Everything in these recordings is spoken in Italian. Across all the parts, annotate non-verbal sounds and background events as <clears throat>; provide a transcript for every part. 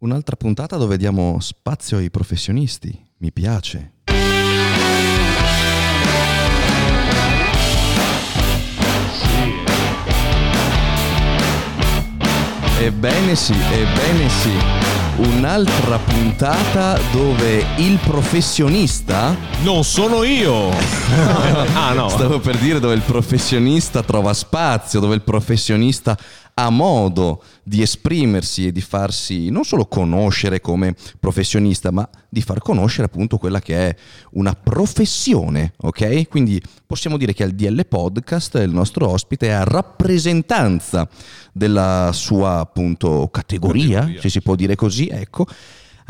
Un'altra puntata dove diamo spazio ai professionisti. Mi piace. Ebbene sì, ebbene sì. Un'altra puntata dove il professionista Non sono io! <laughs> ah no. Stavo per dire dove il professionista trova spazio, dove il professionista ha modo di esprimersi e di farsi non solo conoscere come professionista, ma di far conoscere appunto quella che è una professione, ok? Quindi possiamo dire che al DL Podcast il nostro ospite è a rappresentanza della sua appunto categoria, Categoria. se si può dire così, ecco.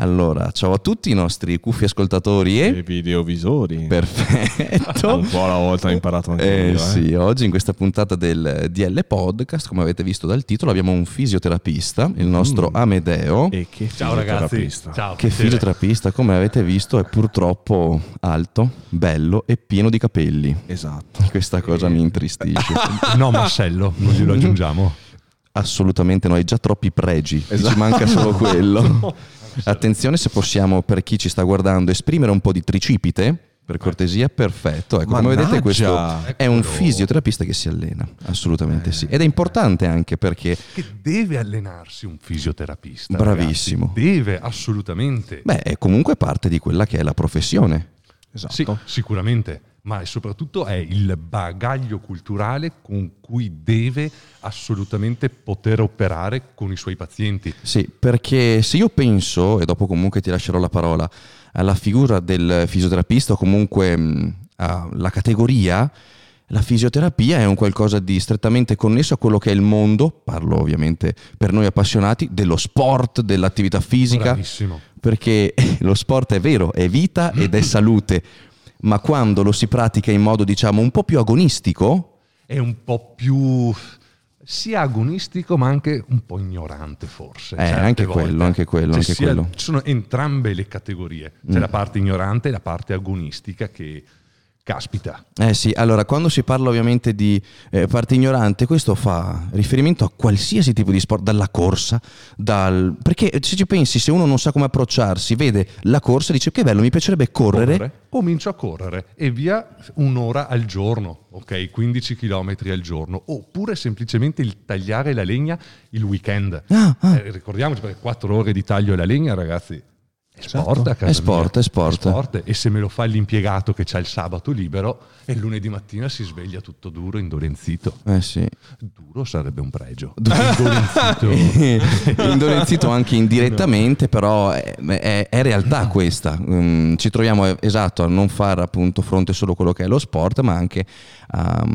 Allora, ciao a tutti i nostri cuffi ascoltatori E e... videovisori. Perfetto. <laughs> Un po' alla volta ho imparato anche Eh, io. eh. sì, oggi in questa puntata del DL Podcast, come avete visto dal titolo, abbiamo un fisioterapista, il nostro Amedeo. E che Ciao ragazzi, fisioterapista. ciao. Che fisioterapista, come avete visto, è purtroppo alto, bello e pieno di capelli. Esatto. Questa cosa mi intristisce. <laughs> No, Marcello, non glielo aggiungiamo. Assolutamente no, hai già troppi pregi, Esatto. ci manca solo <laughs> quello. Attenzione se possiamo, per chi ci sta guardando, esprimere un po' di tricipite, per cortesia, perfetto. Ecco, come Mannaggia. vedete questo è un fisioterapista che si allena, assolutamente sì. Ed è importante anche perché Che deve allenarsi un fisioterapista. Bravissimo. ragazzi, Deve, assolutamente. Beh, è comunque parte di quella che è la professione. Esatto. Sì, sicuramente. Ma soprattutto è il bagaglio culturale con cui deve assolutamente poter operare con i suoi pazienti. Sì, perché se io penso, e dopo comunque ti lascerò la parola, alla figura del fisioterapista o comunque mh, alla categoria, la fisioterapia è un qualcosa di strettamente connesso a quello che è il mondo, parlo ovviamente per noi appassionati, dello sport, dell'attività fisica, Bravissimo. perché <laughs> lo sport è vero, è vita ed è salute, <laughs> ma quando lo si pratica in modo diciamo un po' più agonistico, È un po' più sia agonistico ma anche un po' ignorante forse. Eh, anche quello, anche quello, Cioè, anche quello. Ci sono entrambe le categorie. C'è Mm. la parte ignorante e la parte agonistica che caspita. Eh sì, allora quando si parla ovviamente di eh, parte ignorante, questo fa riferimento a qualsiasi tipo di sport, dalla corsa, dal... perché se ci pensi, se uno non sa come approcciarsi, vede la corsa e dice che bello, mi piacerebbe correre, Correre, comincio a correre e via un'ora al giorno, ok? 15 km al giorno. Oppure semplicemente il tagliare la legna il weekend. Ah, ah. Eh, ricordiamoci perché 4 ore di taglio alla legna, ragazzi. È sport, a casa È sport, mia. è sport. E se me lo fa l'impiegato che ha il sabato libero e lunedì mattina si sveglia tutto duro, indolenzito. Eh sì. Duro sarebbe un pregio. <laughs> Indolenzito. <laughs> Indolenzito anche indirettamente, però è, è- è realtà questa. Mm, ci troviamo eh, esatto a non fare appunto fronte solo a quello che è lo sport, ma anche a-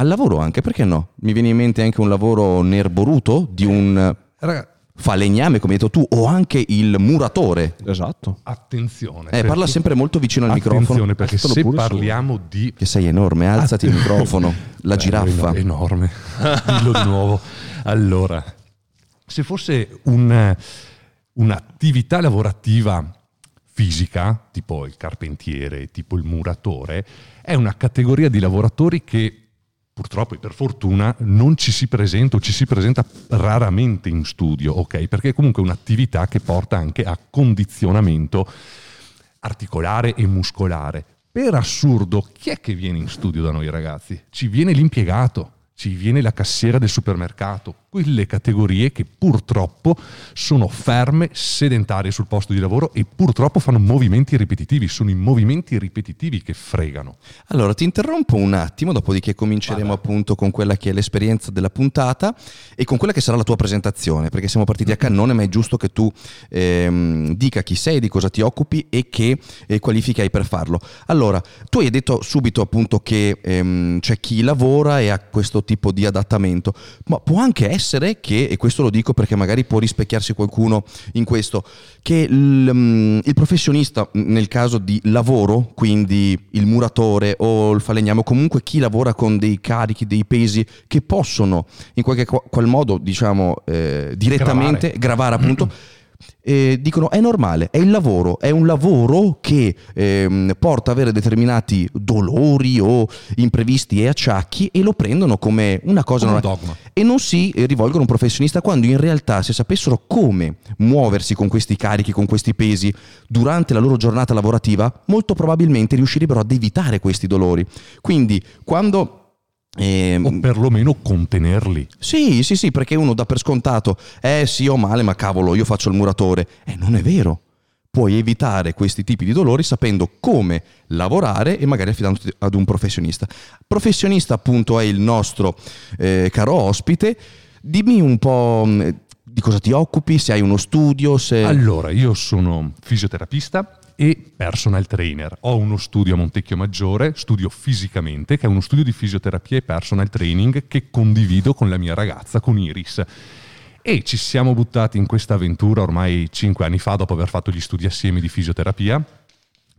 al lavoro anche, perché no? Mi viene in mente anche un lavoro nerboruto di un Raga, falegname, come hai detto tu, o anche il muratore. Esatto. attenzione. Eh, parla sempre molto vicino al microfono. Attenzione perché Alzalo se pure su. parliamo di Che sei enorme, alzati il microfono, la Eh, giraffa. enorme. <laughs> Dillo di nuovo. Allora, se fosse un- un'attività lavorativa fisica, tipo il carpentiere, tipo il muratore, è una categoria di lavoratori che purtroppo e per fortuna non ci si presenta o ci si presenta raramente in studio, ok? Perché è comunque un'attività che porta anche a condizionamento articolare e muscolare. Per assurdo, chi è che viene in studio da noi ragazzi? Ci viene l'impiegato, ci viene la cassiera del supermercato, quelle categorie che purtroppo sono ferme, sedentarie sul posto di lavoro e purtroppo fanno movimenti ripetitivi, sono i movimenti ripetitivi che fregano. Allora ti interrompo un attimo, dopodiché cominceremo appunto con quella che è l'esperienza della puntata e con quella che sarà la tua presentazione, perché siamo partiti a cannone, ma è giusto che tu ehm, dica chi sei, di cosa ti occupi e che eh, qualifiche hai per farlo. Allora, tu hai detto subito appunto che ehm, c'è chi lavora e ha questo tipo di adattamento, ma può anche essere che, e questo lo dico perché magari può rispecchiarsi qualcuno in questo, che il, mm, il professionista mm, nel caso di lavoro, quindi il muratore o il falegname o comunque chi lavora con dei carichi, dei pesi che possono in qualche qua- qual modo, diciamo, eh, direttamente gravare, appunto, <clears throat> eh, dicono è normale, è il lavoro, è un lavoro che ehm, porta ad avere determinati dolori o imprevisti e acciacchi e lo prendono come una cosa Come un normale. dogma. E non si rivolgono a un professionista quando in realtà se sapessero come muoversi con questi carichi, con questi pesi durante la loro giornata lavorativa, molto probabilmente riuscirebbero ad evitare questi dolori. Quindi quando... ehm, O perlomeno contenerli. sì, sì, sì, perché uno dà per scontato, eh sì, ho male, ma cavolo, io faccio il muratore. E non è vero. Puoi evitare questi tipi di dolori sapendo come lavorare e magari affidandoti ad un professionista. Professionista appunto è il nostro eh, caro ospite. Dimmi un po' mh, di cosa ti occupi, se hai uno studio, se... Allora, io sono fisioterapista e personal trainer. Ho uno studio a Montecchio Maggiore, studio fisicamente, che è uno studio di fisioterapia e personal training che condivido con la mia ragazza, con Iris. E ci siamo buttati in questa avventura ormai cinque anni fa, dopo aver fatto gli studi assieme di fisioterapia,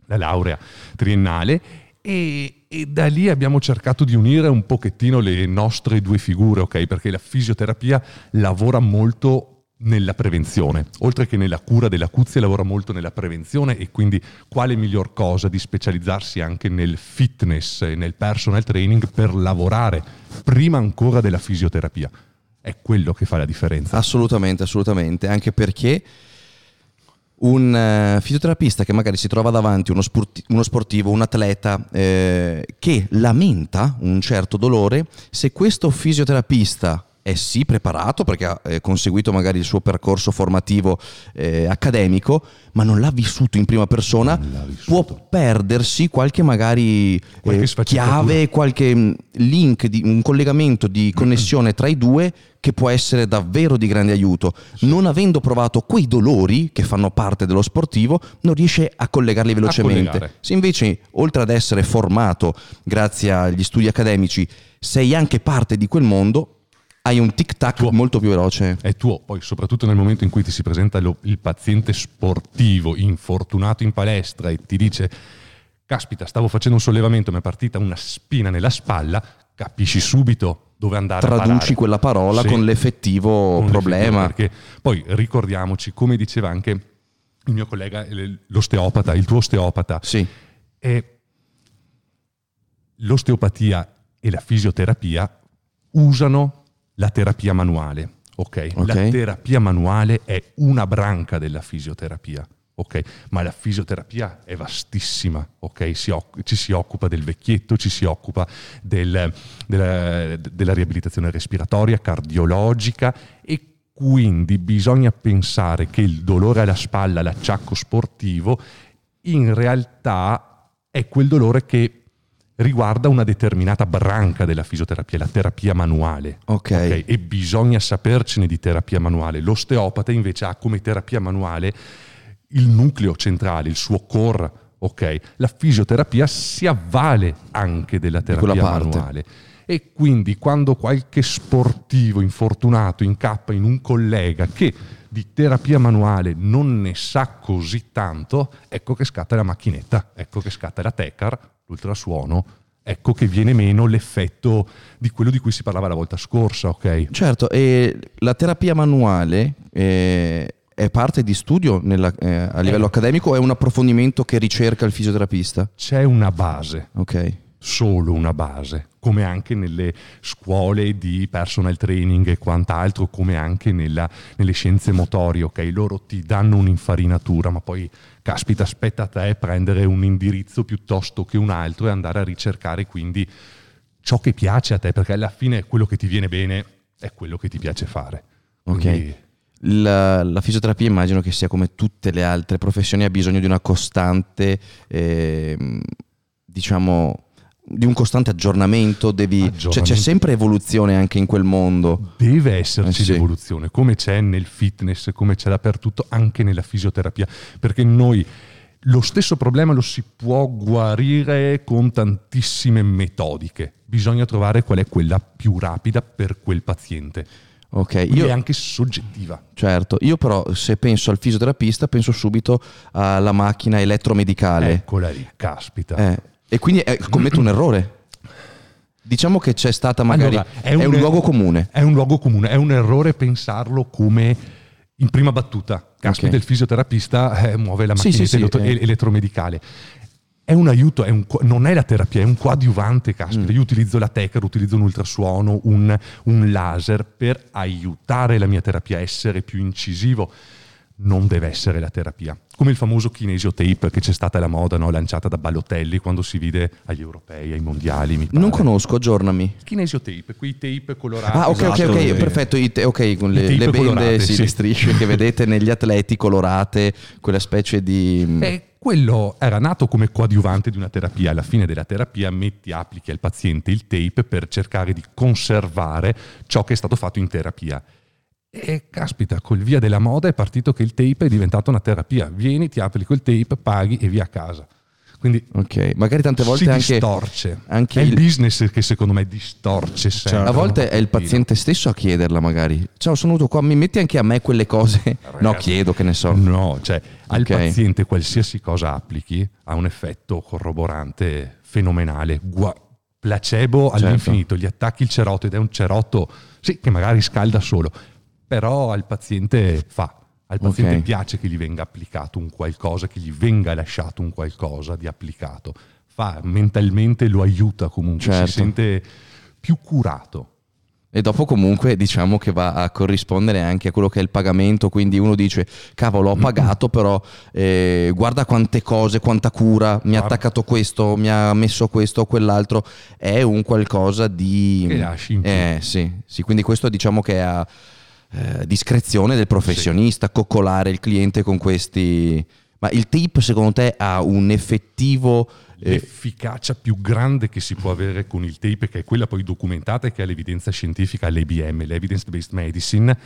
la laurea triennale, e, e da lì abbiamo cercato di unire un pochettino le nostre due figure, ok? Perché la fisioterapia lavora molto nella prevenzione, oltre che nella cura dell'acuzia lavora molto nella prevenzione e quindi quale miglior cosa di specializzarsi anche nel fitness e nel personal training per lavorare prima ancora della fisioterapia. È quello che fa la differenza. Assolutamente, assolutamente, anche perché un eh, fisioterapista che magari si trova davanti uno, sporti- uno sportivo, un atleta eh, che lamenta un certo dolore, se questo fisioterapista è sì preparato perché ha eh, conseguito magari il suo percorso formativo eh, accademico, ma non l'ha vissuto in prima persona, può perdersi qualche magari Qualche eh, chiave, qualche mh, link, di, un collegamento di connessione tra i due che può essere davvero di grande aiuto. Non avendo provato quei dolori che fanno parte dello sportivo, non riesce a collegarli velocemente. collegare. Se invece, oltre ad essere formato grazie agli studi accademici, sei anche parte di quel mondo, hai un tic-tac Tuo. molto più veloce. è tuo, poi soprattutto nel momento in cui ti si presenta lo- il paziente sportivo infortunato in palestra e ti dice caspita stavo facendo un sollevamento mi è partita una spina nella spalla, capisci subito dove andare Traduci quella parola Sì. con l'effettivo Con problema. l'effettivo, Perché poi ricordiamoci, come diceva anche il mio collega, l'osteopata, il tuo osteopata, Sì, è l'osteopatia e la fisioterapia usano la terapia manuale. ok? Ok. La terapia manuale è una branca della fisioterapia. ok? Ma la fisioterapia è vastissima, ok? Si ci si occupa del vecchietto, ci si occupa del- della, della riabilitazione respiratoria, cardiologica e quindi bisogna pensare che il dolore alla spalla, l'acciacco sportivo, in realtà è quel dolore che riguarda una determinata branca della fisioterapia, la terapia manuale. Ok. E bisogna sapercene di terapia manuale. L'osteopata invece ha come terapia manuale il nucleo centrale, il suo core. ok? La fisioterapia si avvale anche della terapia manuale. E quindi quando qualche sportivo infortunato incappa in un collega che di terapia manuale non ne sa così tanto, ecco che scatta la macchinetta, ecco che scatta la TECAR, l'ultrasuono, ecco che viene meno l'effetto di quello di cui si parlava la volta scorsa, ok? certo. E la terapia manuale eh, è parte di studio nella- eh, a livello Eh. accademico o è un approfondimento che ricerca il fisioterapista? C'è una base, Ok. Solo una base, come anche nelle scuole di personal training e quant'altro, come anche nella- nelle scienze motorie, ok? Loro ti danno un'infarinatura, ma poi, caspita, aspetta a te prendere un indirizzo piuttosto che un altro e andare a ricercare quindi ciò che piace a te, perché alla fine quello che ti viene bene è quello che ti piace fare. Ok. Quindi- La, la fisioterapia immagino che sia come tutte le altre professioni, ha bisogno di una costante, ehm, diciamo, di un costante aggiornamento, devi, cioè, c'è Aggiornamento. sempre evoluzione anche in quel mondo. Deve esserci Eh sì. l'evoluzione, come c'è nel fitness, come c'è dappertutto, anche nella fisioterapia, perché noi lo stesso problema lo si può guarire con tantissime metodiche, bisogna trovare qual è quella più rapida per quel paziente. Ok, io, è anche soggettiva. certo, io però se penso al fisioterapista penso subito alla macchina elettromedicale. Eccola lì, caspita. Eh, e quindi eh, commetto un errore. Diciamo che c'è stata magari... Allora, è, un, er- luogo comune. È un luogo comune, è un errore pensarlo come in prima battuta, caspita, Ok. il fisioterapista eh, muove la Sì, macchinetta sì, sì, eletro- eh. elettromedicale. È un aiuto, è un non è la terapia, è un coadiuvante, caspita. Mm. Io utilizzo la techer, utilizzo un ultrasuono, un, un laser per aiutare la mia terapia a essere più incisivo. Non deve essere la terapia. Come il famoso kinesiotape che c'è stata la moda no, lanciata da Balotelli quando si vide agli europei, ai mondiali. Mi Non conosco, aggiornami. Kinesiotape, quei tape colorati. Ah, ok, Esatto, ok, ok, sì. perfetto. Te- ok, con le, le bende, sì, sì. le strisce che vedete negli atleti colorate, quella specie di... E quello era nato come coadiuvante di una terapia. Alla fine della terapia metti, applichi al paziente il tape per cercare di conservare ciò che è stato fatto in terapia. E caspita, col via della moda è partito che il tape è diventato una terapia. Vieni, ti applico il tape, paghi e via a casa. Quindi Ok, magari tante volte si anche... distorce. anche è il il- business che secondo me distorce sempre. A volte è il paziente stesso a chiederla magari. Ciao, sono venuto qua, mi metti anche a me quelle cose? <laughs> No, chiedo che ne so. No, cioè al Ok. paziente qualsiasi cosa applichi ha un effetto corroborante fenomenale. Gua- placebo Certo. all'infinito, gli attacchi il cerotto ed è un cerotto, sì, che magari scalda solo, però al paziente fa. Al paziente Ok. piace che gli venga applicato un qualcosa, che gli venga lasciato un qualcosa di applicato. Fa, mentalmente lo aiuta comunque, Certo. si sente più curato. E dopo comunque diciamo che va a corrispondere anche a quello che è il pagamento, quindi uno dice cavolo ho pagato <clears throat> però eh, guarda quante cose, quanta cura, mi ha attaccato questo, mi ha messo questo o quell'altro, è un qualcosa di... Che lasci in più. Eh sì, sì, quindi questo diciamo che è a eh, discrezione del professionista, coccolare il cliente con questi... Ma il tape secondo te ha un effettivo... eh, L'efficacia più grande che si può avere con il tape, che è quella poi documentata e che ha l'evidenza scientifica, l'EBM, l'Evidence Based Medicine,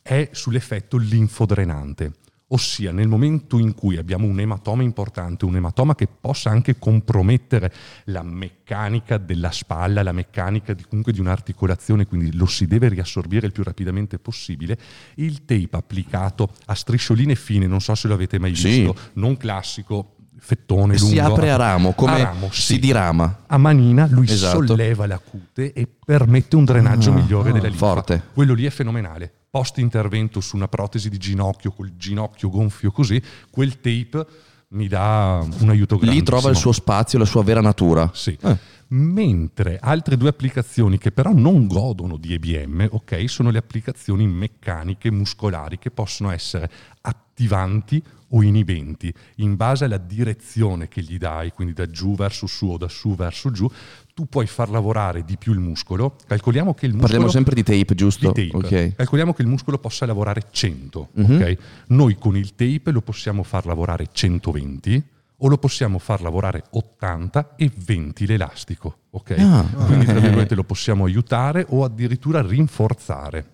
è sull'effetto linfodrenante. Ossia, nel momento in cui abbiamo un ematoma importante, un ematoma che possa anche compromettere la meccanica della spalla, la meccanica di, comunque di un'articolazione, quindi lo si deve riassorbire il più rapidamente possibile, il tape applicato a striscioline fine, non so se lo avete mai Sì. visto, non classico, fettone lungo. si apre a ramo, come A ramo, si sì. dirama. A manina lui Esatto. solleva la cute e permette un drenaggio Ah, migliore ah, della linfa. forte. Quello lì è fenomenale. Post intervento su una protesi di ginocchio, col ginocchio gonfio così, quel tape mi dà un aiuto grande. Lì trova il suo spazio, la sua vera natura. Sì. Eh. Mentre altre due applicazioni che però non godono di EBM, ok, sono le applicazioni meccaniche muscolari che possono essere attivanti o inibenti in base alla direzione che gli dai, quindi da giù verso su o da su verso giù, tu puoi far lavorare di più il muscolo. Calcoliamo che il muscolo Parliamo sempre di tape, giusto? di tape. Ok. Calcoliamo che il muscolo possa lavorare 100, Mhm. ok? Noi con il tape lo possiamo far lavorare 120 o lo possiamo far lavorare 80 e 20 l'elastico, ok? Ah. Quindi tra virgolette lo possiamo aiutare o addirittura rinforzare.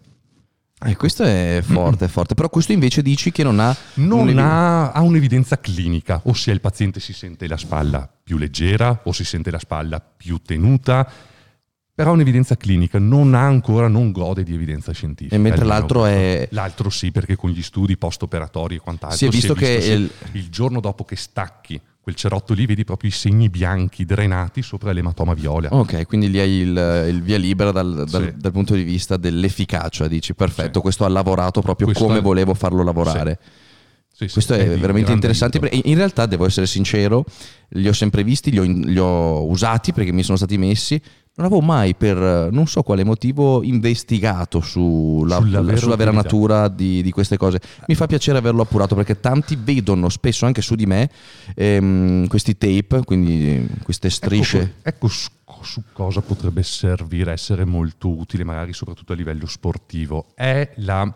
Eh, questo è forte, è <clears throat> forte. Però questo invece dici che non ha... Non un- ha, ha un'evidenza clinica, ossia il paziente si sente la spalla più leggera o si sente la spalla più tenuta, però un'evidenza clinica, non ha ancora, non gode di evidenza scientifica. E mentre l'altro è... L'altro sì, perché con gli studi post-operatori e quant'altro Si è visto che sì, il- il giorno dopo che stacchi quel cerotto lì vedi proprio i segni bianchi drenati sopra l'ematoma viola. Ok, quindi lì hai il, il via libera dal, dal- Sì. dal punto di vista dell'efficacia, dici perfetto, Sì. questo ha lavorato proprio Questo come è- volevo farlo lavorare. Sì, sì, Questo è, di veramente interessante. In realtà, devo essere sincero, li ho sempre visti, li ho, li ho usati perché mi sono stati messi. Non avevo mai, per non so quale motivo, investigato sulla, Sulla la- vera sulla vera natura di, di queste cose. Mi fa piacere averlo appurato perché tanti vedono spesso anche su di me ehm, questi tape, quindi queste strisce. Ecco, ecco su, su cosa potrebbe servire, essere molto utile, magari soprattutto a livello sportivo. È la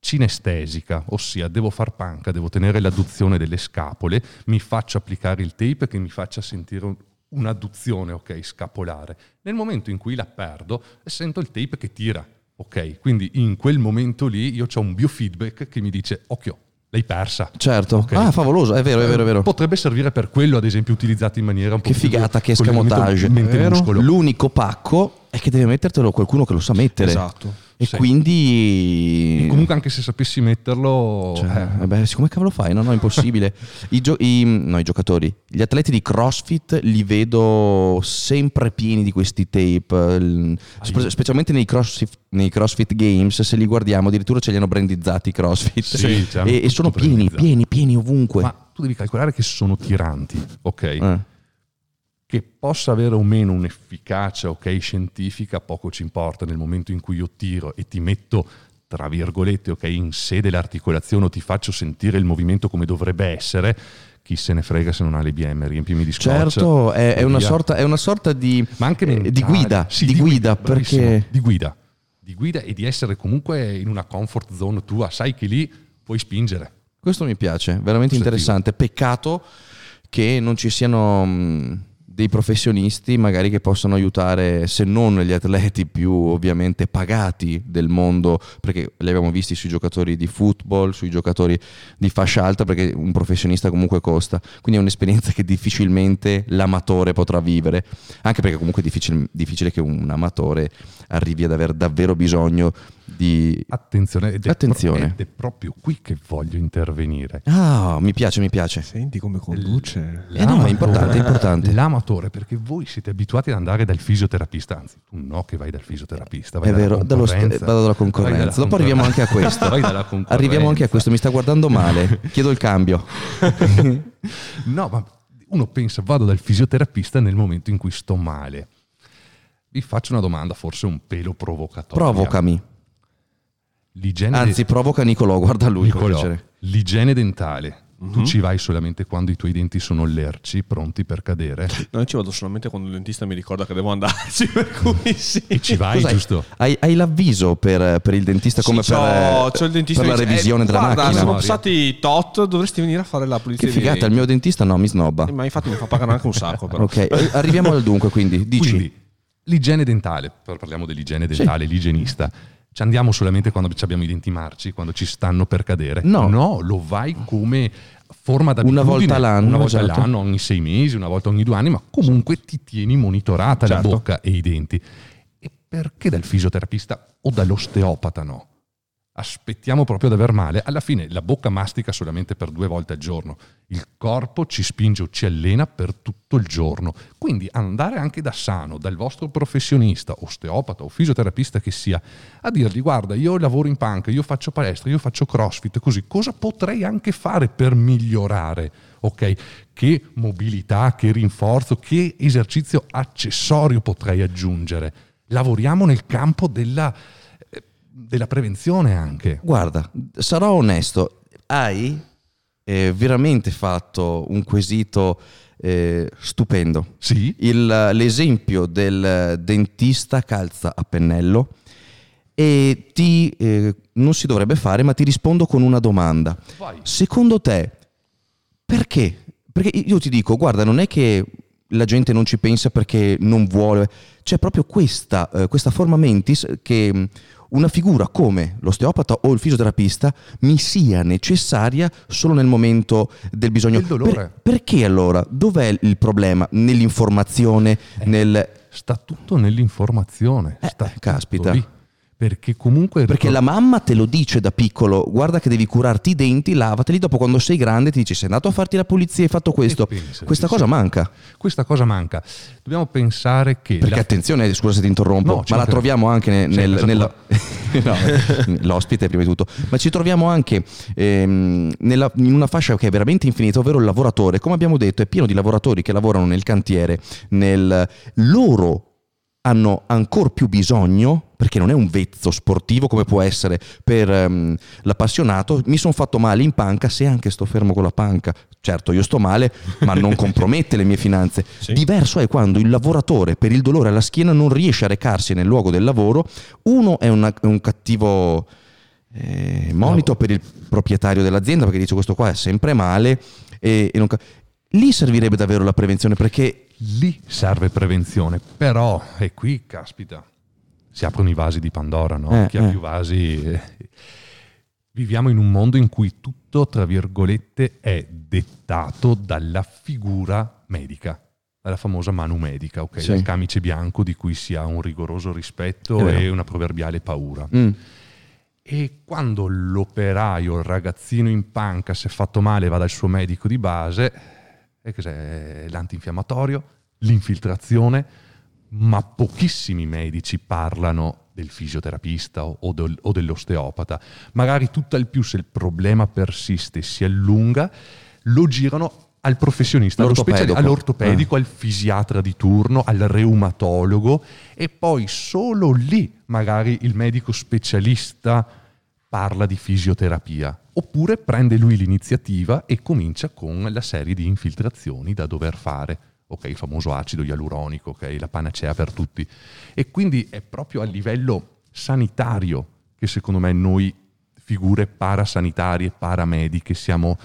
cinestesica, ossia devo far panca, devo tenere l'adduzione delle scapole, mi faccio applicare il tape che mi faccia sentire un'adduzione, ok, scapolare. Nel momento in cui la perdo, sento il tape che tira, ok? Quindi in quel momento lì io ho un biofeedback che mi dice, occhio, l'hai persa. Certo. Ok. Ah, favoloso, è vero, è vero, è vero. Potrebbe servire per quello, ad esempio, utilizzato in maniera un po' Che più figata, che con l'elemento escamotage. L'unico pacco è che deve mettertelo qualcuno che lo sa mettere. Esatto. E Sì. quindi... E comunque anche se sapessi metterlo... Cioè, eh, eh beh, sì, come cavolo fai? No, no, impossibile. <laughs> I, gio- i- no, i giocatori, gli atleti di CrossFit li vedo sempre pieni di questi tape, il- spe- specialmente nei CrossFit, nei CrossFit Games, se li guardiamo addirittura ce li hanno brandizzati i CrossFit Sì, l'hanno e, e sono pieni, pieni, pieni ovunque. Ma tu devi calcolare che sono tiranti, ok? Eh, Che possa avere o meno un'efficacia, ok, scientifica, poco ci importa nel momento in cui io tiro e ti metto, tra virgolette, ok, in sede l'articolazione o ti faccio sentire il movimento come dovrebbe essere, chi se ne frega se non ha le BM, riempimi di scotch. certo, è, è una sorta, è una sorta di, Ma anche eh, di guida, Sì, di guida, bravissimo, perché... Di guida. Di guida e di essere comunque in una comfort zone tua, sai che lì puoi spingere. Questo mi piace, veramente interessante. Peccato che non ci siano mh, dei professionisti magari che possano aiutare, se non gli atleti più ovviamente pagati del mondo, perché li abbiamo visti sui giocatori di football, sui giocatori di fascia alta, perché un professionista comunque costa. Quindi è un'esperienza che difficilmente l'amatore potrà vivere, anche perché comunque è difficile, difficile che un amatore arrivi ad aver davvero bisogno di... Attenzione, ed è, Attenzione. ed è proprio qui che voglio intervenire. Ah, mi piace, mi piace. Senti come conduce. Eh no, è importante, è importante. L'amatore, perché voi siete abituati ad andare dal fisioterapista, anzi, tu no che vai dal fisioterapista, vai È dalla vero, dallo st- vado dalla concorrenza. dalla Dopo arriviamo anche a questo. Vai dalla concorrenza. Arriviamo anche a questo, mi sta guardando male. Chiedo il cambio. <laughs> No, ma uno pensa vado dal fisioterapista nel momento in cui sto male. Vi faccio una domanda, forse un pelo provocatoria. Provocami. L'igiene Anzi, provoca Nicolò, guarda lui. Nicolò, l'igiene dentale. Mhm. Tu ci vai solamente quando i tuoi denti sono lerci, pronti per cadere. No, io ci vado solamente quando il dentista mi ricorda che devo andarci, <laughs> per cui sì. E ci vai, Cos'hai? giusto? Hai, hai l'avviso per, per il dentista come Sì, per, c'ho- c'ho il dentista per la revisione "Eh, della guarda, macchina? sono passati tot, dovresti venire a fare la pulizia Che figata, il mio dentista no, mi snobba. Eh, Ma infatti mi fa pagare anche un sacco però. Ok, eh, arriviamo al dunque, quindi dici. Quindi, l'igiene dentale, parliamo dell'igiene dentale, l'igienista. Ci andiamo solamente quando abbiamo i denti marci, quando ci stanno per cadere? No. lo vai come forma d'abitudine. Una volta l'anno, Una volta esatto. all'anno, ogni sei mesi, una volta ogni due anni, ma comunque ti tieni monitorata la Certo. bocca e i denti. E perché dal fisioterapista o dall'osteopata no? Aspettiamo proprio ad aver male. Alla fine la bocca mastica solamente per due volte al giorno. Il corpo ci spinge o ci allena per tutto il giorno. Quindi andare anche da sano, dal vostro professionista, osteopata o fisioterapista che sia, a dirgli guarda, io lavoro in panca, io faccio palestra, io faccio crossfit, così cosa potrei anche fare per migliorare? Ok? Che mobilità, che rinforzo, che esercizio accessorio potrei aggiungere? Lavoriamo nel campo della, della prevenzione anche. Guarda, sarò onesto, hai eh, veramente fatto un quesito eh, stupendo. Sì? Il- l'esempio del dentista calza a pennello e ti, eh, non si dovrebbe fare, ma ti rispondo con una domanda. Vai. Secondo te, perché? Perché io ti dico, guarda, non è che la gente non ci pensa perché non vuole, c'è proprio questa, eh, questa forma mentis che una figura come l'osteopata o il fisioterapista mi sia necessaria solo nel momento del bisogno. Del dolore. Per- perché allora? Dov'è il problema? Nell'informazione, nel... Sta tutto nell'informazione. Eh, sta tutto caspita. lì. Perché comunque... Perché la mamma te lo dice da piccolo, guarda che devi curarti i denti, lavateli, dopo quando sei grande ti dice sei andato a farti la pulizia e hai fatto questo. pensa, Questa sì, cosa sì. manca. Questa cosa manca. Dobbiamo pensare che... Perché la- attenzione, scusa se ti interrompo, No, ma la troviamo anche nel, cosa nella- <laughs> No, l'ospite prima di tutto, ma ci troviamo anche ehm, nella- in una fascia che è veramente infinita, ovvero il lavoratore. Come abbiamo detto, è pieno di lavoratori che lavorano nel cantiere, nel loro hanno ancora più bisogno, perché non è un vezzo sportivo come può essere per ehm, l'appassionato, mi sono fatto male in panca se anche sto fermo con la panca. Certo, io sto male, ma non <laughs> compromette le mie finanze. Sì. Diverso è quando il lavoratore per il dolore alla schiena non riesce a recarsi nel luogo del lavoro. Uno è una- è un cattivo eh, monito per il proprietario dell'azienda perché dice questo qua è sempre male. E, e non Lì servirebbe davvero la prevenzione perché Lì serve prevenzione, però, e qui, caspita, si aprono i vasi di Pandora, no? Eh, Chi ha eh. più vasi... eh, Viviamo in un mondo in cui tutto, tra virgolette, è dettato dalla figura medica, è la famosa manu medica, ok? Sì. Il camice bianco di cui si ha un rigoroso rispetto e una proverbiale paura. Mm. E quando l'operaio, il ragazzino in panca, si è fatto male, va dal suo medico di base, e cos'è? L'antinfiammatorio, l'infiltrazione, ma pochissimi medici parlano del fisioterapista o, del- o dell'osteopata. Magari tutt'al più se il problema persiste e si allunga, lo girano al professionista, allo speciali- L'ortopedico. all'ortopedico, al fisiatra di turno, al reumatologo e poi solo lì magari il medico specialista parla di fisioterapia. Oppure prende lui l'iniziativa e comincia con la serie di infiltrazioni da dover fare. Ok, il famoso acido ialuronico, ok, la panacea per tutti. E quindi è proprio a livello sanitario che secondo me noi figure parasanitarie, paramediche siamo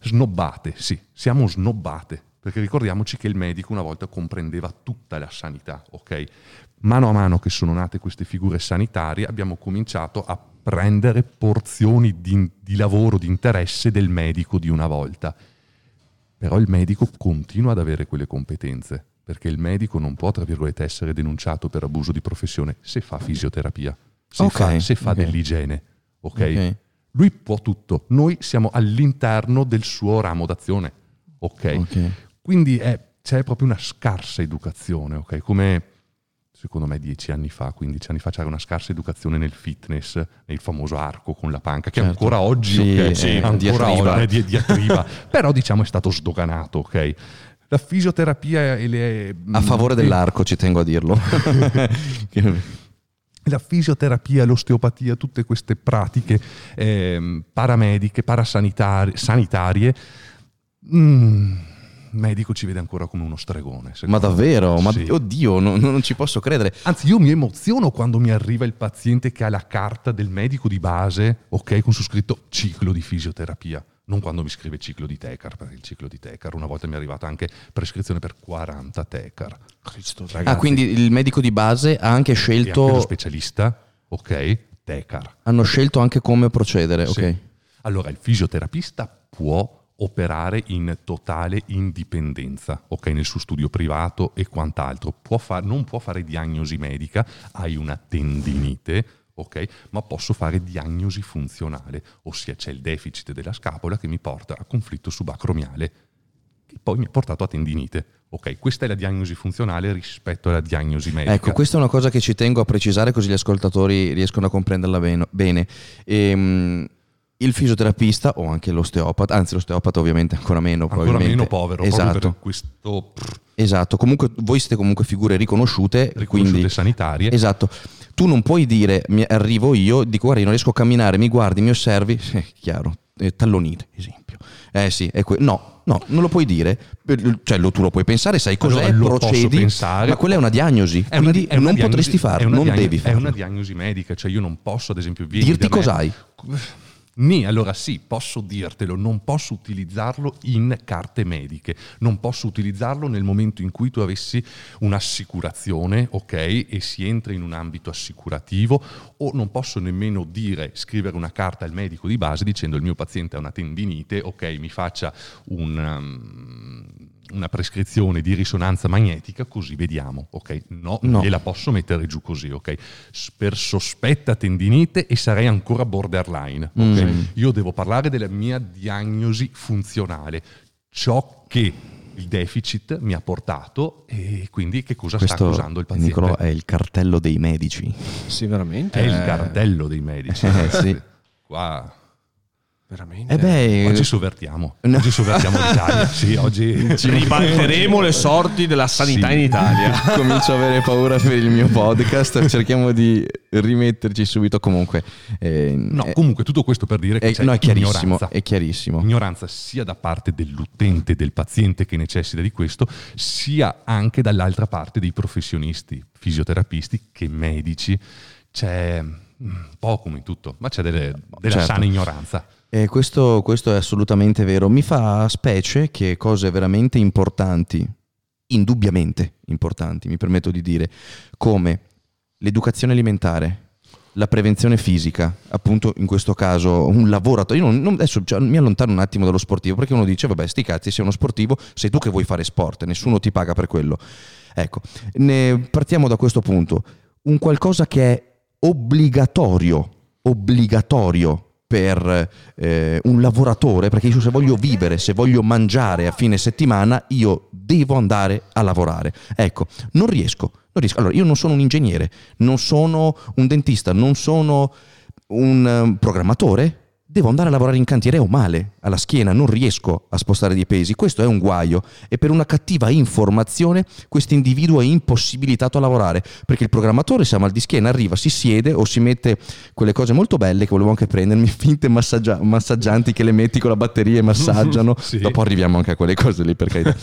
snobbate, sì, siamo snobbate, perché ricordiamoci che il medico una volta comprendeva tutta la sanità, ok? Mano a mano che sono nate queste figure sanitarie abbiamo cominciato a prendere porzioni di, di lavoro, di interesse del medico di una volta. Però il medico continua ad avere quelle competenze, perché il medico non può, tra virgolette, essere denunciato per abuso di professione se fa fisioterapia, se Ok, fa, se fa ok. dell'igiene, ok? Ok. Lui può tutto, noi siamo all'interno del suo ramo d'azione, ok? Ok. Quindi è- c'è proprio una scarsa educazione, ok? Come secondo me dieci anni fa, 15 anni fa c'era una scarsa educazione nel fitness, nel famoso arco con la panca, che Certo. ancora oggi, Sì, ok, sì, ancora diatriba. oggi è di- diatriba, <laughs> però diciamo è stato sdoganato, ok? La fisioterapia e le... A favore e- dell'arco, ci tengo a dirlo. <laughs> la fisioterapia, l'osteopatia, tutte queste pratiche ehm, paramediche, parasanitarie, sanitarie, mm, medico ci vede ancora come uno stregone. Ma davvero? Ma Sì. oddio, no- non ci posso credere. Anzi, io mi emoziono quando mi arriva il paziente che ha la carta del medico di base, ok, con su scritto ciclo di fisioterapia. Non quando mi scrive ciclo di Tecar, perché il ciclo di Tecar, una volta mi è arrivata anche prescrizione per 40 Tecar. Cristo. Ragazzi, Ah, quindi il medico di base ha anche e anche lo scelto, specialista, ok, Tecar. hanno scelto anche come procedere, Sì. ok? Allora, il fisioterapista può operare in totale indipendenza, ok, nel suo studio privato e quant'altro. Può fa- non può fare diagnosi medica, hai una tendinite, ok, ma posso fare diagnosi funzionale, ossia c'è il deficit della scapola che mi porta a conflitto subacromiale, che poi mi ha portato a tendinite. Ok, questa è la diagnosi funzionale rispetto alla diagnosi medica. Ecco, questa è una cosa che ci tengo a precisare così gli ascoltatori riescono a comprenderla ben- bene. Ehm, il fisioterapista o anche l'osteopata, anzi l'osteopata ovviamente ancora meno, Ancora meno povero, Esatto, questo esatto. Comunque voi siete comunque figure riconosciute, riconosciute quindi sanitarie. Esatto. Tu non puoi dire, mi arrivo io, dico guarda, io non riesco a camminare, mi guardi, mi osservi, <laughs> eh, chiaro, eh, tallonite, esempio. Eh sì, que- no, no, non lo puoi dire, cioè lo- tu lo puoi pensare, sai cos'è, Allora, procedi, pensare. ma quella è una diagnosi, È una- quindi è non diagnosi- potresti farlo, non diagnosi- devi farlo. È una diagnosi medica, cioè io non posso ad esempio Dirti da me- Ni, allora sì, posso dirtelo, non posso utilizzarlo in carte mediche, non posso utilizzarlo nel momento in cui tu avessi un'assicurazione, ok, e si entra in un ambito assicurativo, o non posso nemmeno dire, scrivere una carta al medico di base dicendo il mio paziente ha una tendinite, ok, mi faccia un, um, una prescrizione di risonanza magnetica, così vediamo, ok? No, No. non gliela posso mettere giù così, ok? Per sospetta tendinite e sarei ancora borderline, ok? Mm. Io devo parlare della mia diagnosi funzionale, ciò che il deficit mi ha portato e quindi che cosa sta Questo, causando il paziente. Nicolò, è il cartello dei medici. Sì, veramente. È il cartello dei medici. Eh, sì. Qua Veramente. Eh beh, oggi sovvertiamo, No. oggi sovvertiamo l'Italia, <laughs> sì, oggi Ribalteremo le sorti della sanità Sì. in Italia. <laughs> comincio a avere paura per il mio podcast, cerchiamo di rimetterci subito comunque. eh, No, eh, comunque tutto questo per dire che è, c'è no, è chiarissimo, ignoranza. è chiarissimo. Ignoranza sia da parte dell'utente, del paziente che necessita di questo, sia anche dall'altra parte dei professionisti, fisioterapisti che medici. C'è mm, un po' come in tutto, ma c'è delle- della Certo. sana ignoranza. Eh, questo, questo è assolutamente vero. Mi fa specie che cose veramente importanti, indubbiamente importanti, mi permetto di dire, come l'educazione alimentare, la prevenzione fisica, appunto in questo caso un lavoratore, io non, non- adesso cioè, mi allontano un attimo dallo sportivo perché uno dice vabbè sti cazzi sei uno sportivo, sei tu che vuoi fare sport, nessuno ti paga per quello. Ecco, partiamo da questo punto, un qualcosa che è obbligatorio, obbligatorio per eh, un lavoratore, perché io se voglio vivere, se voglio mangiare a fine settimana, io devo andare a lavorare. Ecco, non riesco, non riesco. Allora, io non sono un ingegnere, non sono un dentista, non sono un eh, programmatore, devo andare a lavorare in cantiere, ho male alla schiena, non riesco a spostare dei pesi. Questo è un guaio e per una cattiva informazione questo individuo è impossibilitato a lavorare perché il programmatore se ha mal di schiena arriva, si siede o si mette quelle cose molto belle che volevo anche prendermi, <laughs> finte massaggia- massaggianti che le metti con la batteria e massaggiano. <laughs> Sì. Dopo arriviamo anche a quelle cose lì per carità.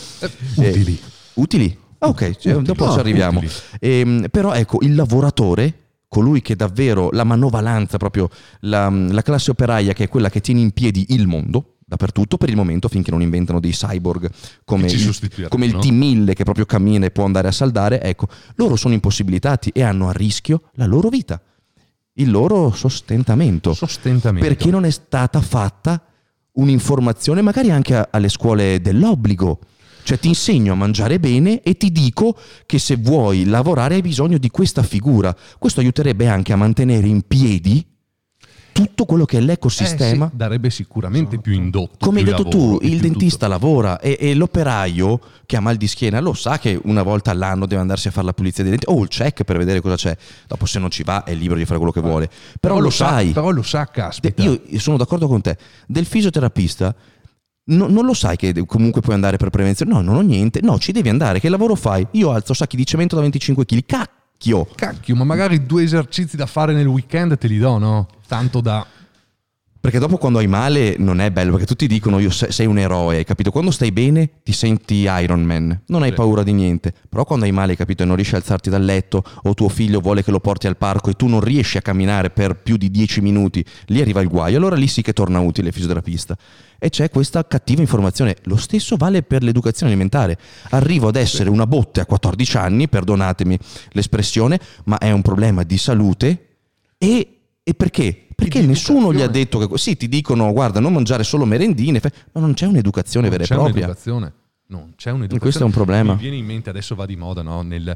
Eh, Utili. utili? Ah, ok, cioè, dopo ci arriviamo. utili. Ehm, però ecco, il lavoratore, colui che davvero la manovalanza, proprio la, la classe operaia che è quella che tiene in piedi il mondo, dappertutto per il momento, finché non inventano dei cyborg come il, come il no? T1000 che proprio cammina e può andare a saldare, ecco, loro sono impossibilitati e hanno a rischio la loro vita, il loro sostentamento Sostentamento. perché non è stata fatta un'informazione magari anche alle scuole dell'obbligo. Cioè ti insegno a mangiare bene e ti dico che se vuoi lavorare hai bisogno di questa figura. Questo aiuterebbe anche a mantenere in piedi tutto quello che è l'ecosistema. Eh sì, darebbe sicuramente più indotto. Come hai detto lavoro tu, il dentista lavora e, e l'operaio che ha mal di schiena lo sa che una volta all'anno deve andarsi a fare la pulizia dei denti o il check per vedere cosa c'è. Dopo se non ci va è libero di fare quello che vuole. tutto. Però, lo sa, sai. Però lo sa, caspita. Io sono d'accordo con te. Del fisioterapista no- non lo sai che comunque puoi andare per prevenzione. No, non ho niente. No, ci devi andare. Che lavoro fai? Io alzo sacchi di cemento da 25 kg. Cacchio! Cacchio, ma magari due esercizi da fare nel weekend te li do, no? Tanto da... Perché dopo quando hai male non è bello, perché tutti dicono io se- sei un eroe, capito? Quando stai bene ti senti Iron Man, non hai Sì. paura di niente. Però quando hai male, capito, e non riesci a alzarti dal letto o tuo figlio vuole che lo porti al parco e tu non riesci a camminare per più di 10 minuti, lì arriva il guaio, allora lì sì che torna utile il fisioterapista. E c'è questa cattiva informazione. Lo stesso vale per l'educazione alimentare. Arrivo ad essere una botte a 14 anni, perdonatemi l'espressione, ma è un problema di salute e, e perché? Perché nessuno gli ha detto che sì, ti dicono guarda, non mangiare solo merendine, fe- ma non c'è un'educazione vera e c'è propria. un'educazione. Non c'è un'educazione. Questo è un problema. Mi viene in mente, adesso va di moda, no? Nel-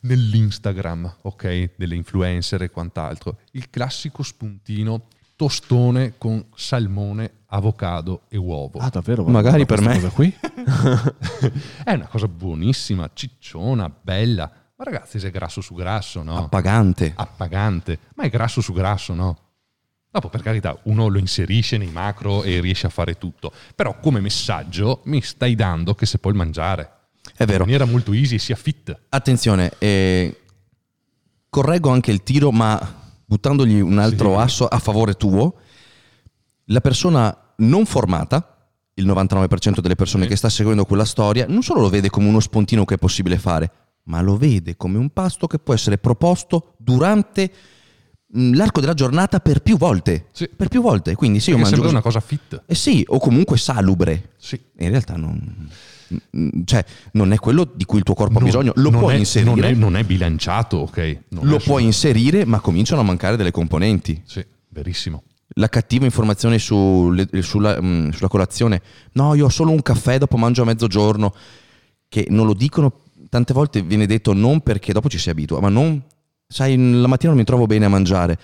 nell'Instagram, ok? Delle influencer e quant'altro. Il classico spuntino tostone con salmone, avocado e uovo. Ah, davvero? Magari per me. Cosa qui? <laughs> È una cosa buonissima, cicciona, bella. Ma ragazzi, se è grasso su grasso, no? Appagante. appagante, ma è grasso su grasso, no? Dopo, per carità, uno lo inserisce nei macro e riesce a fare tutto, però come messaggio mi stai dando che se puoi mangiare. È In vero. maniera molto easy, sia fit. Attenzione, eh, correggo anche il tiro, ma buttandogli un altro Sì. asso a favore tuo, la persona non formata, il 99% delle persone Sì. che sta seguendo quella storia, non solo lo vede come uno spontino che è possibile fare, ma lo vede come un pasto che può essere proposto durante l'arco della giornata per più volte. Sì. Per più volte. Quindi io Perché mangio sembra così- una cosa fit. Eh sì, o comunque salubre. Sì. In realtà non, mm, cioè, non è quello di cui il tuo corpo ha bisogno. Lo non puoi è- inserire, Non è, non è bilanciato, ok? Non lo puoi inserire, ma cominciano a mancare delle componenti. Sì, verissimo. La cattiva informazione sulle- sulla, mm, sulla colazione, no, io ho solo un caffè, dopo mangio a mezzogiorno, che non lo dicono, tante volte viene detto non perché dopo ci si abitua, ma non, sai, la mattina non mi trovo bene a mangiare.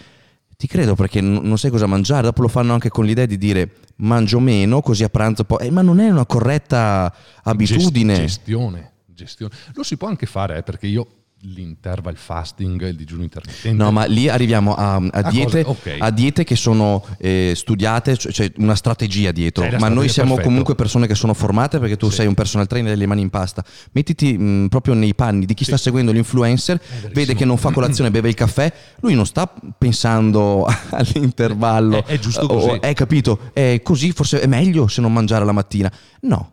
Ti credo perché n- non sai cosa mangiare, dopo lo fanno anche con l'idea di dire mangio meno, così a pranzo poi... eh, ma non è una corretta abitudine. Gest- gestione, gestione. Lo si può anche fare, eh, perché io l'interval fasting, il digiuno intermittente. No, ma lì arriviamo a, a A diete, cosa- ok. a diete che sono eh, studiate, cioè c'è una strategia dietro. C'è ma noi strategia, siamo perfetto. comunque persone che sono formate perché tu Sì. sei un personal trainer e le mani in pasta. Mettiti mh, proprio nei panni di chi sta seguendo l'influencer, vede che non fa colazione, beve il caffè, lui non sta pensando <laughs> all'intervallo. È- è giusto così. È capito? È così, forse è meglio se non mangiare la mattina. No.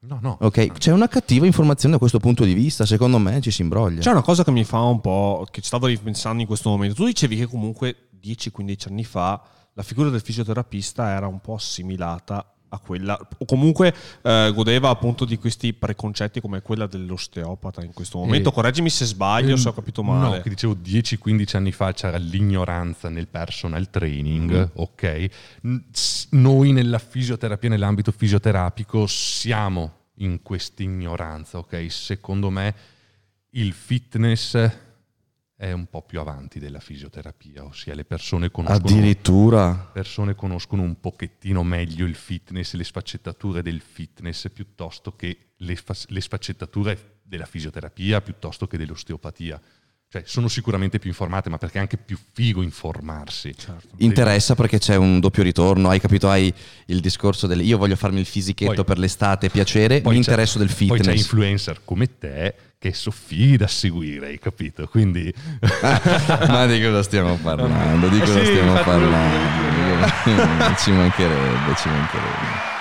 No, no. Ok, c'è una cattiva informazione da questo punto di vista, secondo me ci si imbroglia. C'è una cosa che mi fa un po'. che ci stavo ripensando in questo momento. Tu dicevi che comunque 10-15 anni fa la figura del fisioterapista era un po' assimilata a quella, o comunque eh, godeva appunto di questi preconcetti come quella dell'osteopata in questo momento. Eh, Correggimi se sbaglio, ehm, se ho capito male. No, che dicevo 10-15 anni fa c'era l'ignoranza nel personal training, Mm-hmm. ok? Noi nella fisioterapia, nell'ambito fisioterapico, siamo in questa ignoranza, ok? Secondo me il fitness è un po' più avanti della fisioterapia, ossia le persone conoscono Addirittura. persone conoscono un pochettino meglio il fitness, le sfaccettature del fitness piuttosto che le, le sfaccettature della fisioterapia, piuttosto che dell'osteopatia. Cioè, sono sicuramente più informate, ma perché è anche più figo informarsi. Certo. Interessa perché c'è un doppio ritorno, hai capito? Hai il discorso del io voglio farmi il fisichetto Poi- per l'estate, piacere, Poi mi interesso del Poi c'è fitness. influencer come te che so fighi da seguire, hai capito? Quindi <laughs> Ma di cosa stiamo parlando? Di cosa sì, stiamo parlando? <laughs> ci mancherebbe, ci mancherebbe.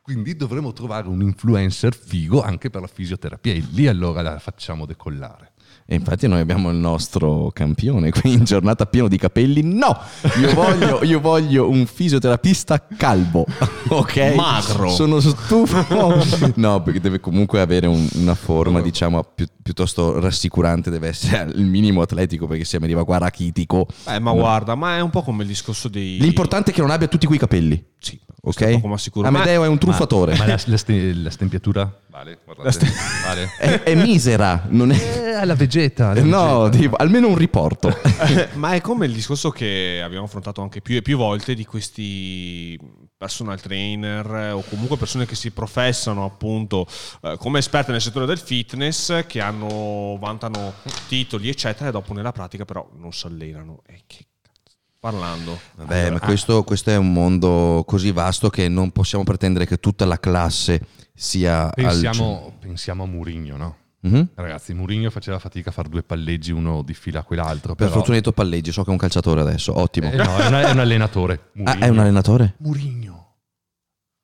Quindi dovremo trovare un influencer figo anche per la fisioterapia e lì allora la facciamo decollare. E infatti noi abbiamo il nostro campione qui in giornata pieno di capelli. No, io voglio, io voglio un fisioterapista calvo, <laughs> ok? Magro. Sono stufo. No, perché deve comunque avere un- una forma, diciamo, pi- piuttosto rassicurante, deve essere il minimo atletico, perché se mi arriva qua rachitico. Eh, ma guarda, ma è un po' come il discorso dei... L'importante è che non abbia tutti quei capelli. Sì, Ok? poco ma. Amedeo è un truffatore. Ma la, la ste- la stempiatura? Vale, guardate. vale. <laughs> È, è misera, non è... Eh, alla vegeta. alla <laughs> No, vegeta. tipo, almeno un riporto. <laughs> Ma è come il discorso che abbiamo affrontato anche più e più volte di questi personal trainer eh, o comunque persone che si professano appunto eh, come esperte nel settore del fitness che hanno vantano titoli eccetera e dopo nella pratica però non si allenano e che parlando Vabbè, ma questo, questo è un mondo così vasto che non possiamo pretendere che tutta la classe sia Pensiamo, pensiamo a Murigno, no? Mhm. Ragazzi, Murigno faceva fatica a fare due palleggi uno di fila a quell'altro. Per però- fortuna hai detto palleggi, so che è un calciatore adesso, ottimo. Eh, no, è, una- è un allenatore. <laughs> ah, è un allenatore? Murigno.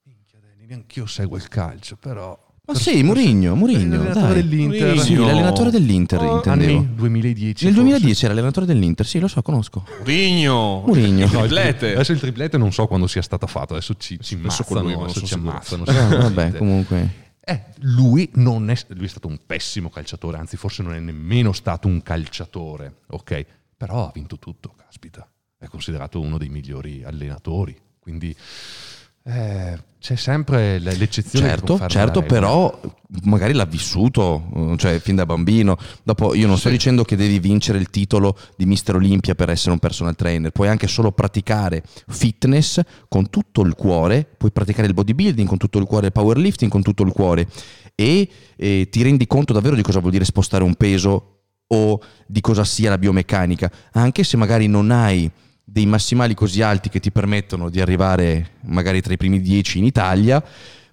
Minchia, Dani, neanch'io seguo il calcio, però... Ma sì, Murigno, Murigno, L'allenatore dai. dell'Inter. Mourinho. Sì, l'allenatore dell'Inter, Oh, intendevo. Anni 2010. Nel forse. 2010 era l'allenatore dell'Inter, sì, lo so, conosco. Murigno Mourinho. il triplete Adesso il triplete non so quando sia stato fatto, adesso ci, ci ammazzano, lui, adesso ci ammazzano. Ah, vabbè, comunque. Eh, lui, non è, lui è stato un pessimo calciatore, anzi forse non è nemmeno stato un calciatore, ok? Però ha vinto tutto, caspita. È considerato uno dei migliori allenatori, quindi eh, c'è sempre l'eccezione. Certo, certo, però magari l'ha vissuto, eh, cioè fin da bambino. Dopo io non sto Sì. dicendo che devi vincere il titolo di Mister Olympia per essere un personal trainer, puoi anche solo praticare fitness con tutto il cuore, puoi praticare il bodybuilding con tutto il cuore, il powerlifting con tutto il cuore e eh, ti rendi conto davvero di cosa vuol dire spostare un peso o di cosa sia la biomeccanica, anche se magari non hai dei massimali così alti che ti permettono di arrivare magari tra i primi dieci in Italia,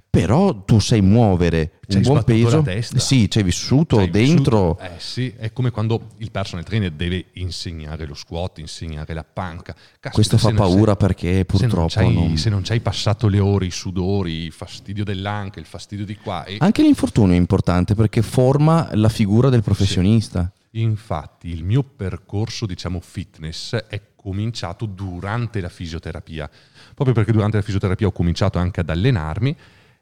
però tu sai muovere Ci hai un buon peso. Sì, ci hai vissuto Ci hai dentro. vissuto- eh sì, è come quando il personal trainer deve insegnare lo squat, insegnare la panca. Caspita, Questo fa paura se- perché purtroppo se non, c'hai, non- se non ci hai passato le ore, i sudori, il fastidio dell'anca, il fastidio di qua. E Anche l'infortunio è importante perché forma la figura del professionista. Infatti il mio percorso, diciamo, fitness è cominciato durante la fisioterapia, proprio perché durante la fisioterapia ho cominciato anche ad allenarmi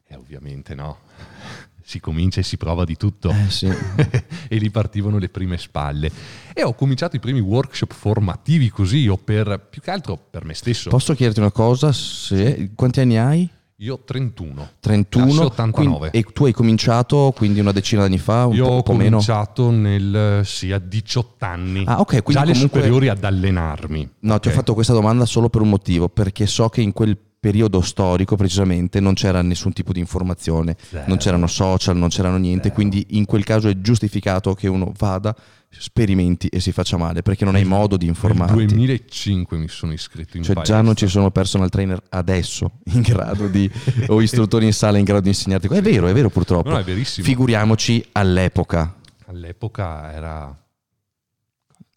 e ovviamente no, <laughs> si comincia e si prova di tutto. Eh sì. <laughs> e lì partivano le prime spalle. E ho cominciato i primi workshop formativi così, o per più che altro per me stesso. Posso chiederti una cosa? Se- quanti anni hai? Io 31. 31. Classe 89. Quindi- e tu hai cominciato quindi una decina d'anni fa, un Io ho meno? cominciato nel, sì, a 18 anni. Ah, ok, quindi Già alle comunque- superiori ad allenarmi. No, ti ho fatto questa domanda solo per un motivo, perché so che in quel periodo storico precisamente non c'era nessun tipo di informazione, Zero. non c'erano social, non c'erano niente, quindi in quel caso è giustificato che uno vada, sperimenti e si faccia male, perché non hai modo di Nel informarti. 2005 mi sono iscritto in Cioè palestra. già non ci sono personal trainer adesso in grado di, o istruttori in sala in grado di insegnarti. È vero, è vero purtroppo. No, è verissimo. Figuriamoci all'epoca. All'epoca era...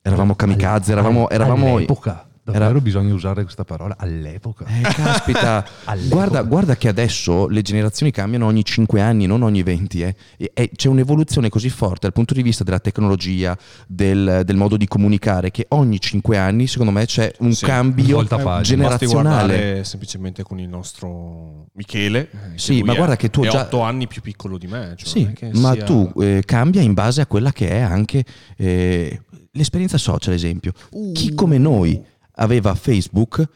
Eravamo kamikaze, eravamo, eravamo All'epoca. Davvero Era- bisogna usare questa parola all'epoca. Eh, caspita, <laughs> All'epoca. guarda, guarda che adesso le generazioni cambiano ogni 5 anni, non ogni 20. eh. E- e c'è un'evoluzione così forte dal punto di vista della tecnologia, del, del modo di comunicare, che ogni 5 anni, secondo me, c'è un Sì, cambio generazionale. semplicemente con il nostro Michele. eh, Sì, ma è- guarda che tu è già- 8 anni più piccolo di me. cioè Sì, ma sia- tu eh, cambia in base a quella che è anche eh, l'esperienza social, esempio. Chi come noi aveva Facebook,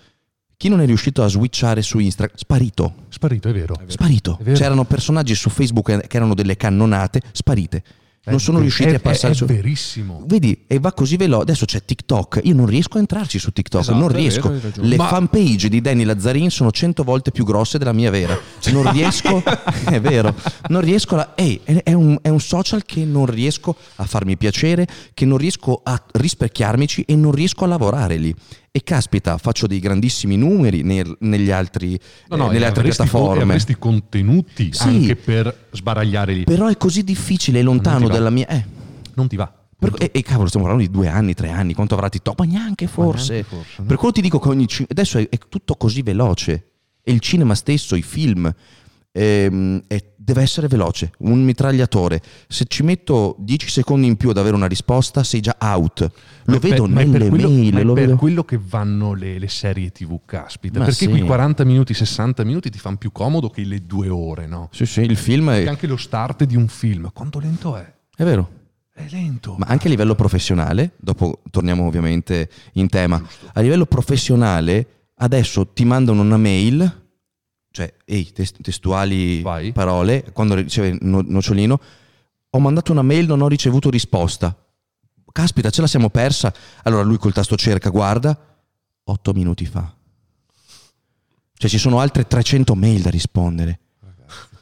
chi non è riuscito a switchare su Instagram, sparito. Sparito, è vero. vero. Sparito. È vero. C'erano personaggi su Facebook che erano delle cannonate, sparite. Non È sono riusciti è- a passare è, su. È verissimo. Vedi, e va così veloce. Adesso c'è TikTok. Io non riesco a entrarci su TikTok. Esatto, non è riesco. vero. Le Ma- fanpage di Danny Lazzarin sono cento volte più grosse della mia vera. Non riesco. <laughs> è vero. Non riesco a. Ehi, è, è un, è un social che non riesco a farmi piacere, che non riesco a rispecchiarmici e non riesco a lavorare lì. E caspita, faccio dei grandissimi numeri nel- negli altri, No, no, eh, nelle altre piattaforme. avresti contenuti Sì. anche per sbaragliare lì. Però è così difficile e lontano dalla mia. Eh. Non ti va. Per- e, e cavolo, stiamo parlando di due anni, tre anni, quanto avrà TikTok? Ma neanche forse. neanche forse, no? Per quello ti dico che ogni adesso è, è tutto così veloce. E il cinema stesso, i film, ehm, deve essere veloce. Un mitragliatore. Se ci metto 10 secondi in più ad avere una risposta, sei già out. Lo Ma vedo per- ma è per nelle quello- mail. ma lo per vedo- quello che vanno le, le serie tv, caspita. Ma perché sì. quei 40 minuti, 60 minuti ti fanno più comodo che le due ore, no? Sì, sì, il film Perché è, anche lo start di un film, quanto lento è? è vero. È lento. Ma anche a livello professionale, dopo torniamo ovviamente in tema, a livello professionale adesso ti mandano una mail, cioè ehi, tes- testuali Vai. parole, quando riceve no- Nociolino, ho mandato una mail, non ho ricevuto risposta. Caspita, ce la siamo persa. Allora lui col tasto cerca, guarda, otto minuti fa. Cioè ci sono altre 300 mail da rispondere.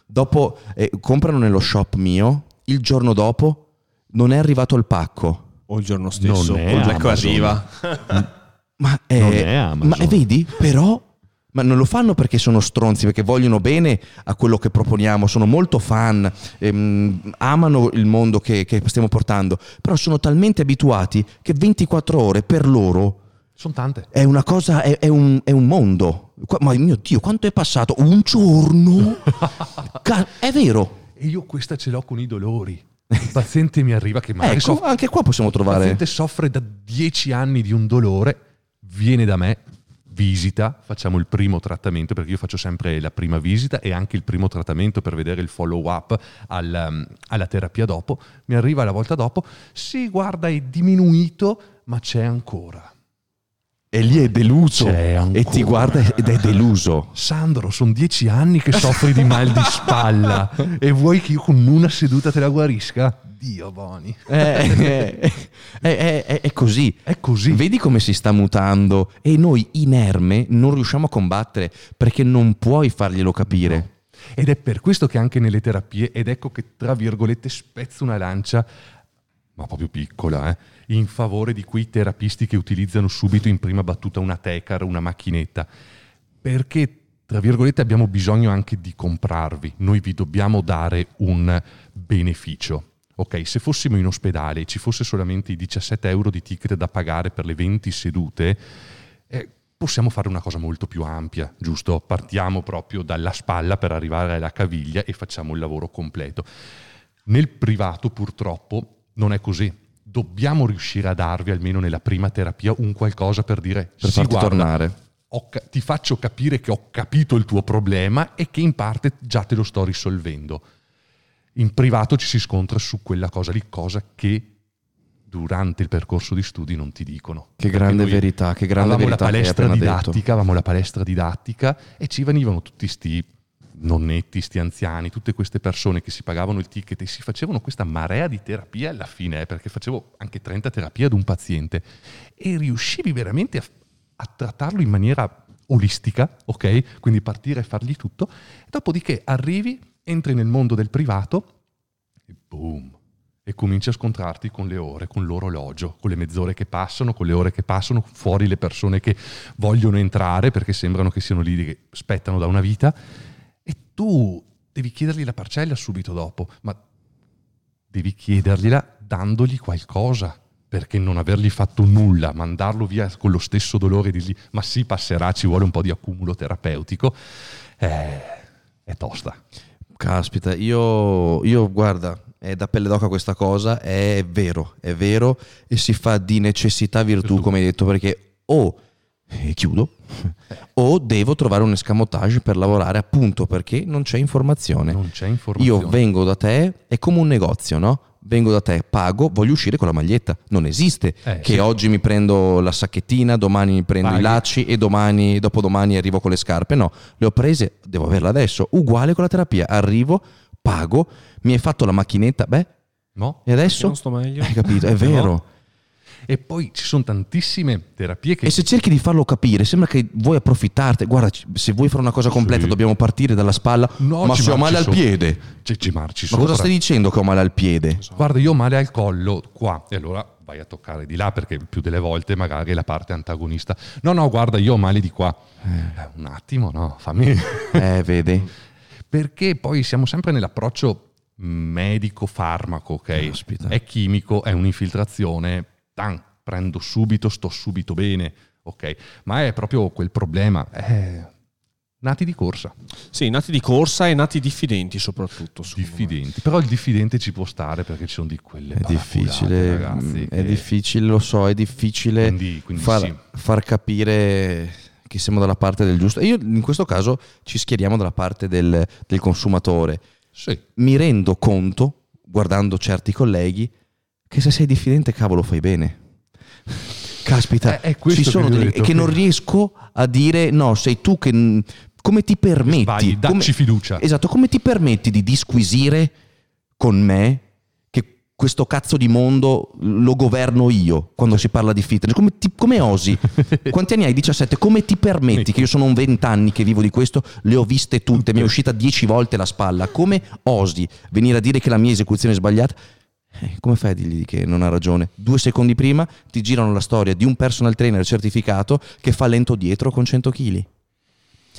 Dopo eh, comprano nello shop mio, il giorno dopo non è arrivato il pacco. O il giorno stesso, Non è Black Amazon. arriva. Ma, eh, Non è Amazon. ma eh, vedi, però, ma non lo fanno perché sono stronzi, perché vogliono bene a quello che proponiamo, sono molto fan, ehm, amano il mondo che, che stiamo portando, però sono talmente abituati che 24 ore per loro Sono tante. è una cosa, è, è un, è un mondo. Ma mio Dio, quanto è passato? Un giorno? <laughs> È vero. E io questa ce l'ho con i dolori. Il paziente mi arriva che magari Ecco, soff- anche qua possiamo il trovare... paziente soffre da 10 anni di un dolore, viene da me, visita, facciamo il primo trattamento, perché io faccio sempre la prima visita e anche il primo trattamento per vedere il follow up al, um, alla terapia dopo. Mi arriva la volta dopo, sì, guarda, è diminuito, ma c'è ancora. E lì è deluso. E ti guarda ed è deluso. Sandro, sono dieci anni che soffri di mal di spalla <laughs> e vuoi che io con una seduta te la guarisca? Dio Boni. Eh, eh, eh, è così. È così. Vedi come si sta mutando e noi inerme non riusciamo a combattere perché non puoi farglielo capire. Ed è per questo che anche nelle terapie, ed ecco che tra virgolette spezzo una lancia, ma proprio piccola, eh, in favore di quei terapisti che utilizzano subito in prima battuta una tecar, una macchinetta. Perché, tra virgolette, abbiamo bisogno anche di comprarvi. Noi vi dobbiamo dare un beneficio. Ok, se fossimo in ospedale e ci fosse solamente i 17 euro di ticket da pagare per le 20 sedute, eh, possiamo fare una cosa molto più ampia, giusto? Partiamo proprio dalla spalla per arrivare alla caviglia e facciamo il lavoro completo. Nel privato purtroppo non è così. Dobbiamo riuscire a darvi almeno nella prima terapia un qualcosa per dire Per sì, guarda, tornare. ho ti faccio capire che ho capito il tuo problema e che in parte già te lo sto risolvendo. In privato ci si scontra su quella cosa lì, cosa che durante il percorso di studi non ti dicono. Che grande verità, che grande avevamo verità la palestra didattica, avevamo la palestra didattica e ci venivano tutti sti nonnetti, sti anziani, tutte queste persone che si pagavano il ticket e si facevano questa marea di terapie alla fine, eh, perché facevo anche 30 terapie ad un paziente e riuscivi veramente a, a trattarlo in maniera olistica, ok? Quindi partire e fargli tutto. Dopodiché arrivi, entri nel mondo del privato e boom! E cominci a scontrarti con le ore, con l'orologio, con le mezz'ore che passano, con le ore che passano, fuori le persone che vogliono entrare perché sembrano che siano lì che aspettano da una vita. Tu devi chiedergli la parcella subito dopo, ma devi chiedergliela dandogli qualcosa. perché non avergli fatto nulla, mandarlo via con lo stesso dolore di lì, ma sì, passerà, ci vuole un po' di accumulo terapeutico, eh, è tosta. Caspita, io, io guarda, è da pelle d'oca questa cosa, è vero, è vero, e si fa di necessità virtù, come hai detto, perché o e chiudo, o devo trovare un escamotage per lavorare appunto perché non c'è informazione. Non c'è informazione. Io vengo da te, è come un negozio, no? Vengo da te, pago, voglio uscire con la maglietta. Non esiste Eh, che sì. oggi mi prendo la sacchettina, domani mi prendo Paghi. i lacci e domani, dopodomani arrivo con le scarpe. No, le ho prese, devo averla adesso. Uguale con la terapia. Arrivo, pago, mi hai fatto la macchinetta, beh, No? e adesso? Non sto meglio. Hai capito? È <laughs> vero. E poi ci sono tantissime terapie che... E se cerchi di farlo capire, sembra che vuoi approfittarti. Guarda, se vuoi fare una cosa completa, Sì. dobbiamo partire dalla spalla. No, ma se ho male al sopra. piede. Ci, ci marci Ma sopra. cosa stai dicendo che ho male al piede? Guarda, io ho male al collo qua e allora vai a toccare di là perché più delle volte magari è la parte antagonista. No, no, guarda, io ho male di qua. Eh, un attimo, no, fammi... <laughs> Eh, vedi? perché poi siamo sempre nell'approccio medico-farmaco, ok? Caspita. È chimico, è un'infiltrazione, tan, prendo subito, sto subito bene, ok? Ma è proprio quel problema, eh, nati di corsa, Sì, nati di corsa e nati diffidenti soprattutto. secondo me. diffidenti. Però il diffidente ci può stare perché ci sono di quelle È difficile, ragazzi. mm, è che- difficile, lo so, è difficile Quindi- quindi far, sì. far capire che siamo dalla parte del giusto. Io in questo caso ci schieriamo dalla parte del, del consumatore. Sì, Mi rendo conto, guardando certi colleghi, che se sei diffidente, cavolo, fai bene. Caspita, È- è questo ci sono che delle detto, che non riesco a dire no, sei tu che come ti permetti? Sbagli, dacci come- fiducia. Esatto, come ti permetti di disquisire con me che questo cazzo di mondo lo governo io quando si parla di fitness? Come, ti- come osi? <laughs> Quanti anni hai? 17. Come ti permetti? Che io sono un 20 anni che vivo di questo, le ho viste tutte, mi è uscita 10 volte la spalla. Come osi venire a dire che la mia esecuzione è sbagliata? Eh, come fai a dirgli che non ha ragione? Due secondi prima ti girano la storia di un personal trainer certificato che fa lento dietro con 100 kg.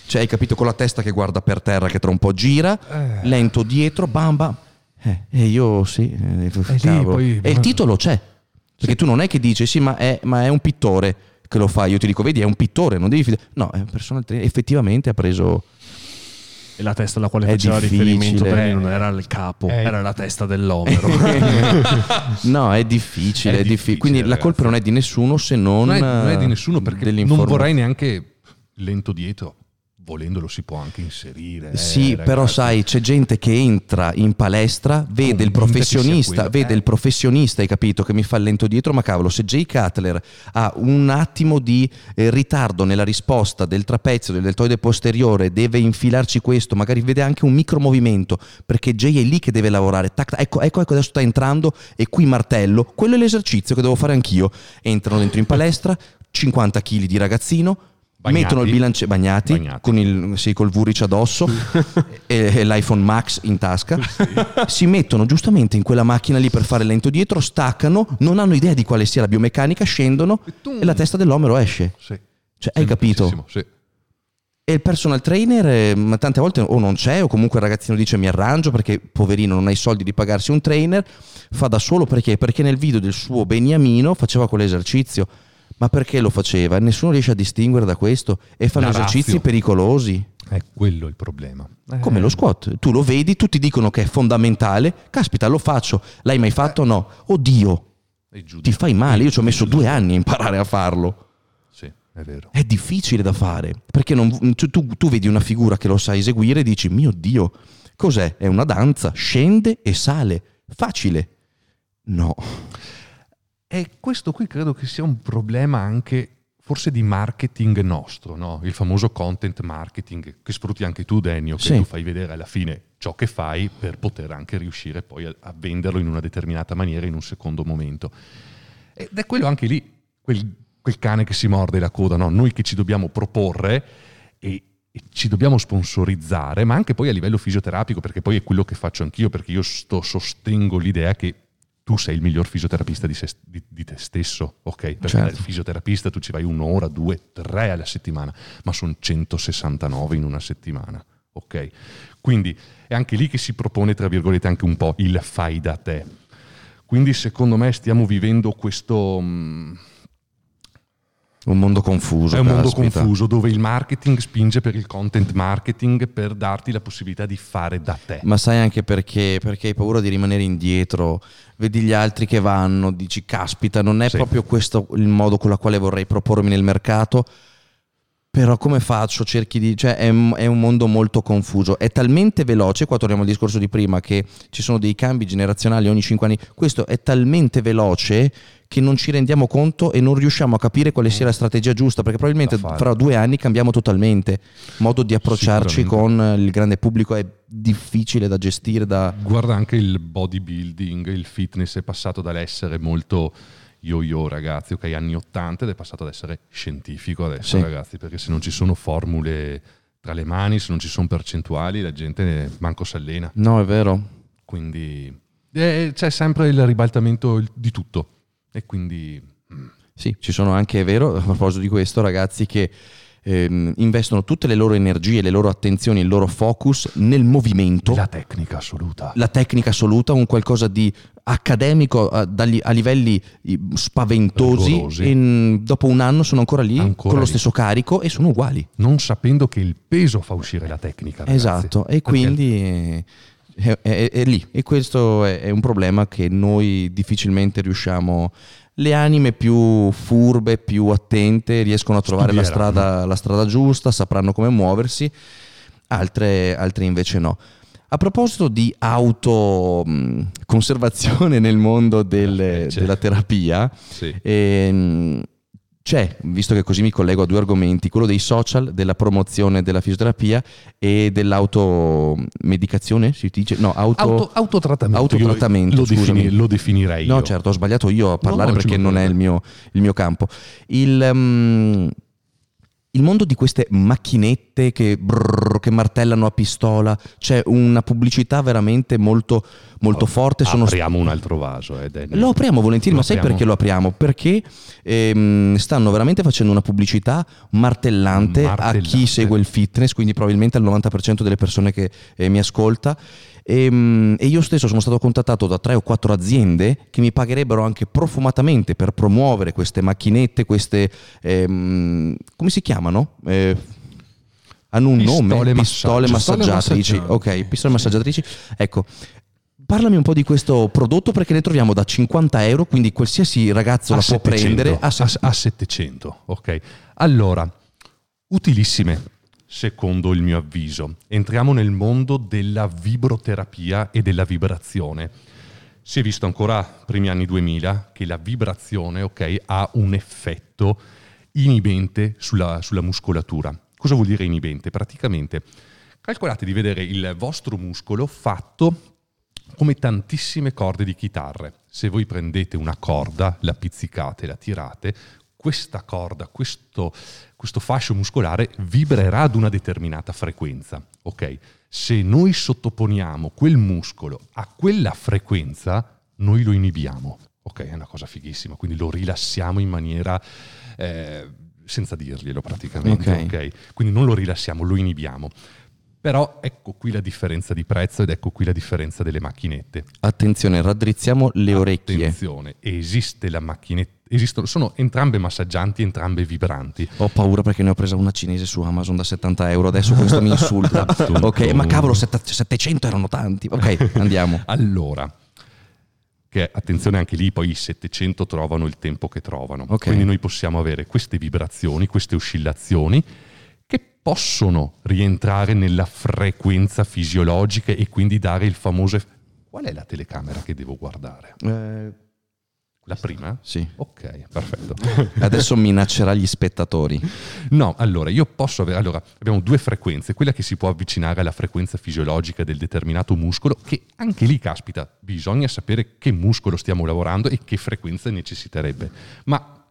Cioè, hai capito con la testa che guarda per terra, che tra un po' gira, lento dietro, bam bam. Eh, e io sì, eh, lì cavolo. poi- e il titolo c'è. Perché tu non è che dici, sì, ma è, ma è un pittore che lo fa. Io ti dico, vedi, è un pittore, non devi fidare. No, è un personal trainer. Effettivamente ha preso... E la testa alla quale È faceva difficile. riferimento Benny non era il capo, Eh. era la testa dell'omero. <laughs> no, è difficile. È È difficile. difficile, Quindi la ragazzi. colpa non è di nessuno se non... non è, non è di nessuno eh, perché non vorrei neanche lento dietro. Volendolo si può anche inserire. eh, Sì, ragazzi. però sai, c'è gente che entra in palestra, vede il professionista, vede Eh. il professionista, hai capito, che mi fa lento dietro, ma cavolo, se Jay Cutler ha un attimo di eh, ritardo nella risposta del trapezio, del deltoide posteriore, deve infilarci questo, magari vede anche un micromovimento, perché Jay è lì che deve lavorare, tac, tac, ecco, ecco, ecco, adesso sta entrando e qui martello, quello è l'esercizio che devo fare anch'io. Entrano dentro in palestra, 50 kg di ragazzino, Bagnati. mettono il bilance bagnati, Bagnati. con il, sì, col Vuric addosso <laughs> e, e l'iPhone Max in tasca, si mettono giustamente in quella macchina lì per fare lento dietro, staccano, non hanno idea di quale sia la biomeccanica, scendono tum. e la testa dell'omero esce. Sì. Cioè, hai capito? Sì. E il personal trainer eh, ma tante volte o non c'è o comunque il ragazzino dice mi arrangio perché poverino non ha i soldi di pagarsi un trainer, fa da solo perché? Perché nel video del suo beniamino faceva quell'esercizio. Ma perché lo faceva? Nessuno riesce a distinguere da questo e fanno esercizi pericolosi. È quello il problema. Eh, Come lo squat, tu lo vedi, tutti dicono che è fondamentale, caspita lo faccio, l'hai mai fatto? No, oddio, ti fai male, io ci ho messo due anni a imparare a farlo. Sì, è vero. È difficile da fare, perché non- tu, tu- tu vedi una figura che lo sa eseguire e dici, mio Dio, cos'è? È una danza, scende e sale, facile. No, E questo qui credo che sia un problema anche forse di marketing nostro, no? il famoso content marketing che sfrutti anche tu Dennio, che Sì. tu fai vedere alla fine ciò che fai per poter anche riuscire poi a, a venderlo in una determinata maniera in un secondo momento. Ed è quello anche lì, quel, quel cane che si morde la coda, no? noi che ci dobbiamo proporre e, e ci dobbiamo sponsorizzare, ma anche poi a livello fisioterapico, perché poi è quello che faccio anch'io, perché io sto, sostengo l'idea che tu sei il miglior fisioterapista di, se- di- di te stesso, ok? Perché Certo. da fisioterapista tu ci vai un'ora, due, tre alla settimana, ma sono 169 in una settimana, ok? Quindi è anche lì che si propone, tra virgolette, anche un po' il fai da te. Quindi secondo me stiamo vivendo questo... mm, Un mondo confuso. È un mondo caspita. confuso dove il marketing spinge per il content marketing per darti la possibilità di fare da te. Ma sai anche perché? Perché hai paura di rimanere indietro, vedi gli altri che vanno, dici caspita, non è Sì. proprio questo il modo con il quale vorrei propormi nel mercato. Però come faccio? Cerchi di... cioè è, un- è un mondo molto confuso, è talmente veloce, qua torniamo al discorso di prima, che ci sono dei cambi generazionali ogni 5 anni, questo è talmente veloce che non ci rendiamo conto e non riusciamo a capire quale sia la strategia giusta, perché probabilmente fra due anni cambiamo totalmente, modo di approcciarci con il grande pubblico è difficile da gestire, da... Guarda anche il bodybuilding, il fitness è passato dall'essere molto yo-yo ragazzi, ok, anni 80 ed è passato ad essere scientifico adesso Sì. ragazzi, perché se non ci sono formule tra le mani, se non ci sono percentuali, la gente manco si allena. No, è vero. Quindi eh, c'è sempre il ribaltamento di tutto. E quindi mm, Sì, ci sono anche, è vero, a proposito di questo, ragazzi che ehm, investono tutte le loro energie, le loro attenzioni, il loro focus nel movimento, la la, tecnica assoluta. tecnica assoluta, un qualcosa di accademico a, a livelli spaventosi Rigorosi. e mm, dopo un anno sono ancora lì Ancora con lo lì. stesso carico e sono uguali. Non sapendo che il peso fa uscire la tecnica. ragazzi. Esatto, e quindi eh, è, è- è lì. E questo è, è un problema che noi difficilmente riusciamo. Le anime più furbe, più attente, riescono a trovare la strada, la strada giusta, sapranno come muoversi, altre, altre invece no. A proposito di autoconservazione nel mondo del- Invece. della terapia, Sì. Ehm, c'è, visto che così mi collego a due argomenti, quello dei social, della promozione della fisioterapia e dell'automedicazione, si dice? No, auto... Auto- autotrattamento. autotrattamento, lo, defini- lo definirei No, io. certo, ho sbagliato io a parlare no, perché ci non è il mio, il mio campo. Il, um, il mondo di queste macchinette che, brrr, che martellano a pistola, c'è una pubblicità veramente molto, molto forte. Sono Apriamo un altro vaso. Eh, Danny. lo apriamo volentieri, Lo ma sai apriamo? perché lo apriamo? Perché ehm, stanno veramente facendo una pubblicità martellante, a Martellante. chi segue il fitness, quindi probabilmente al 90% delle persone che eh, mi ascolta. Ehm, E, io stesso sono stato contattato da tre o quattro aziende che mi pagherebbero anche profumatamente per promuovere queste macchinette, queste... ehm, come si chiamano? Eh, hanno un Pistole nome? massaggio. Pistole massaggiatrici. Pistole Ok, pistole massaggiatrici. Ecco, Parlami un po' di questo prodotto perché ne troviamo da 50 euro, quindi qualsiasi ragazzo a la può 700, prendere a a, se- a 700, ok. Allora, utilissime, secondo il mio avviso. Entriamo nel mondo della vibroterapia e della vibrazione. Si è visto ancora primi anni 2000 che la vibrazione, ok, ha un effetto inibente sulla, sulla muscolatura. Cosa vuol dire inibente? Praticamente calcolate di vedere il vostro muscolo fatto come tantissime corde di chitarre. Se voi prendete una corda, la pizzicate, la tirate, questa corda, questo, questo fascio muscolare vibrerà ad una determinata frequenza. Ok? Se noi sottoponiamo quel muscolo a quella frequenza, noi lo inibiamo. Ok? È una cosa fighissima, quindi lo rilassiamo in maniera eh, senza dirglielo praticamente. Ok. ok? Quindi non lo rilassiamo, lo inibiamo. Però ecco qui la differenza di prezzo ed ecco qui la differenza delle macchinette. Attenzione, raddrizziamo le orecchie. Attenzione, esiste la macchinetta, esistono, sono entrambe massaggianti, entrambe vibranti. Ho paura perché ne ho presa una cinese su Amazon da 70 euro, adesso questo mi insulta. <laughs> ok, ma cavolo, setta- 700 erano tanti. Ok, andiamo. <laughs> Allora, che attenzione anche lì, poi i 700 trovano il tempo che trovano. Ok. Quindi noi possiamo avere queste vibrazioni, queste oscillazioni che possono rientrare nella frequenza fisiologica e quindi dare il famoso... Qual è la telecamera che devo guardare? Eh, La prima? sì. Ok, perfetto. <laughs> Adesso minaccerà gli spettatori. No, allora io posso avere. Allora, abbiamo due frequenze, quella che si può avvicinare alla frequenza fisiologica del determinato muscolo, che anche lì, caspita, bisogna sapere che muscolo stiamo lavorando e che frequenza necessiterebbe. Ma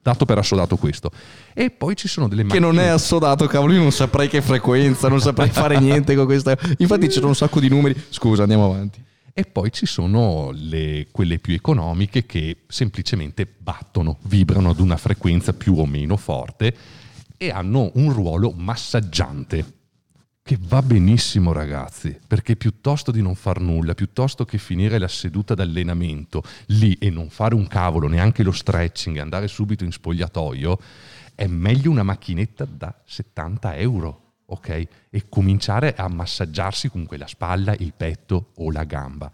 dato per assodato questo. E poi ci sono delle Che non è macchine- assodato, cavolo, io non saprei che frequenza, non saprei fare niente con questa. Infatti c'erano un sacco di numeri. Scusa, andiamo avanti. E poi ci sono le- quelle più economiche che semplicemente battono, vibrano ad una frequenza più o meno forte e hanno un ruolo massaggiante. che va benissimo ragazzi, perché piuttosto di non far nulla, piuttosto che finire la seduta d'allenamento lì e non fare un cavolo, neanche lo stretching, andare subito in spogliatoio, è meglio una macchinetta da 70 euro, ok? E cominciare a massaggiarsi con quella spalla, il petto o la gamba.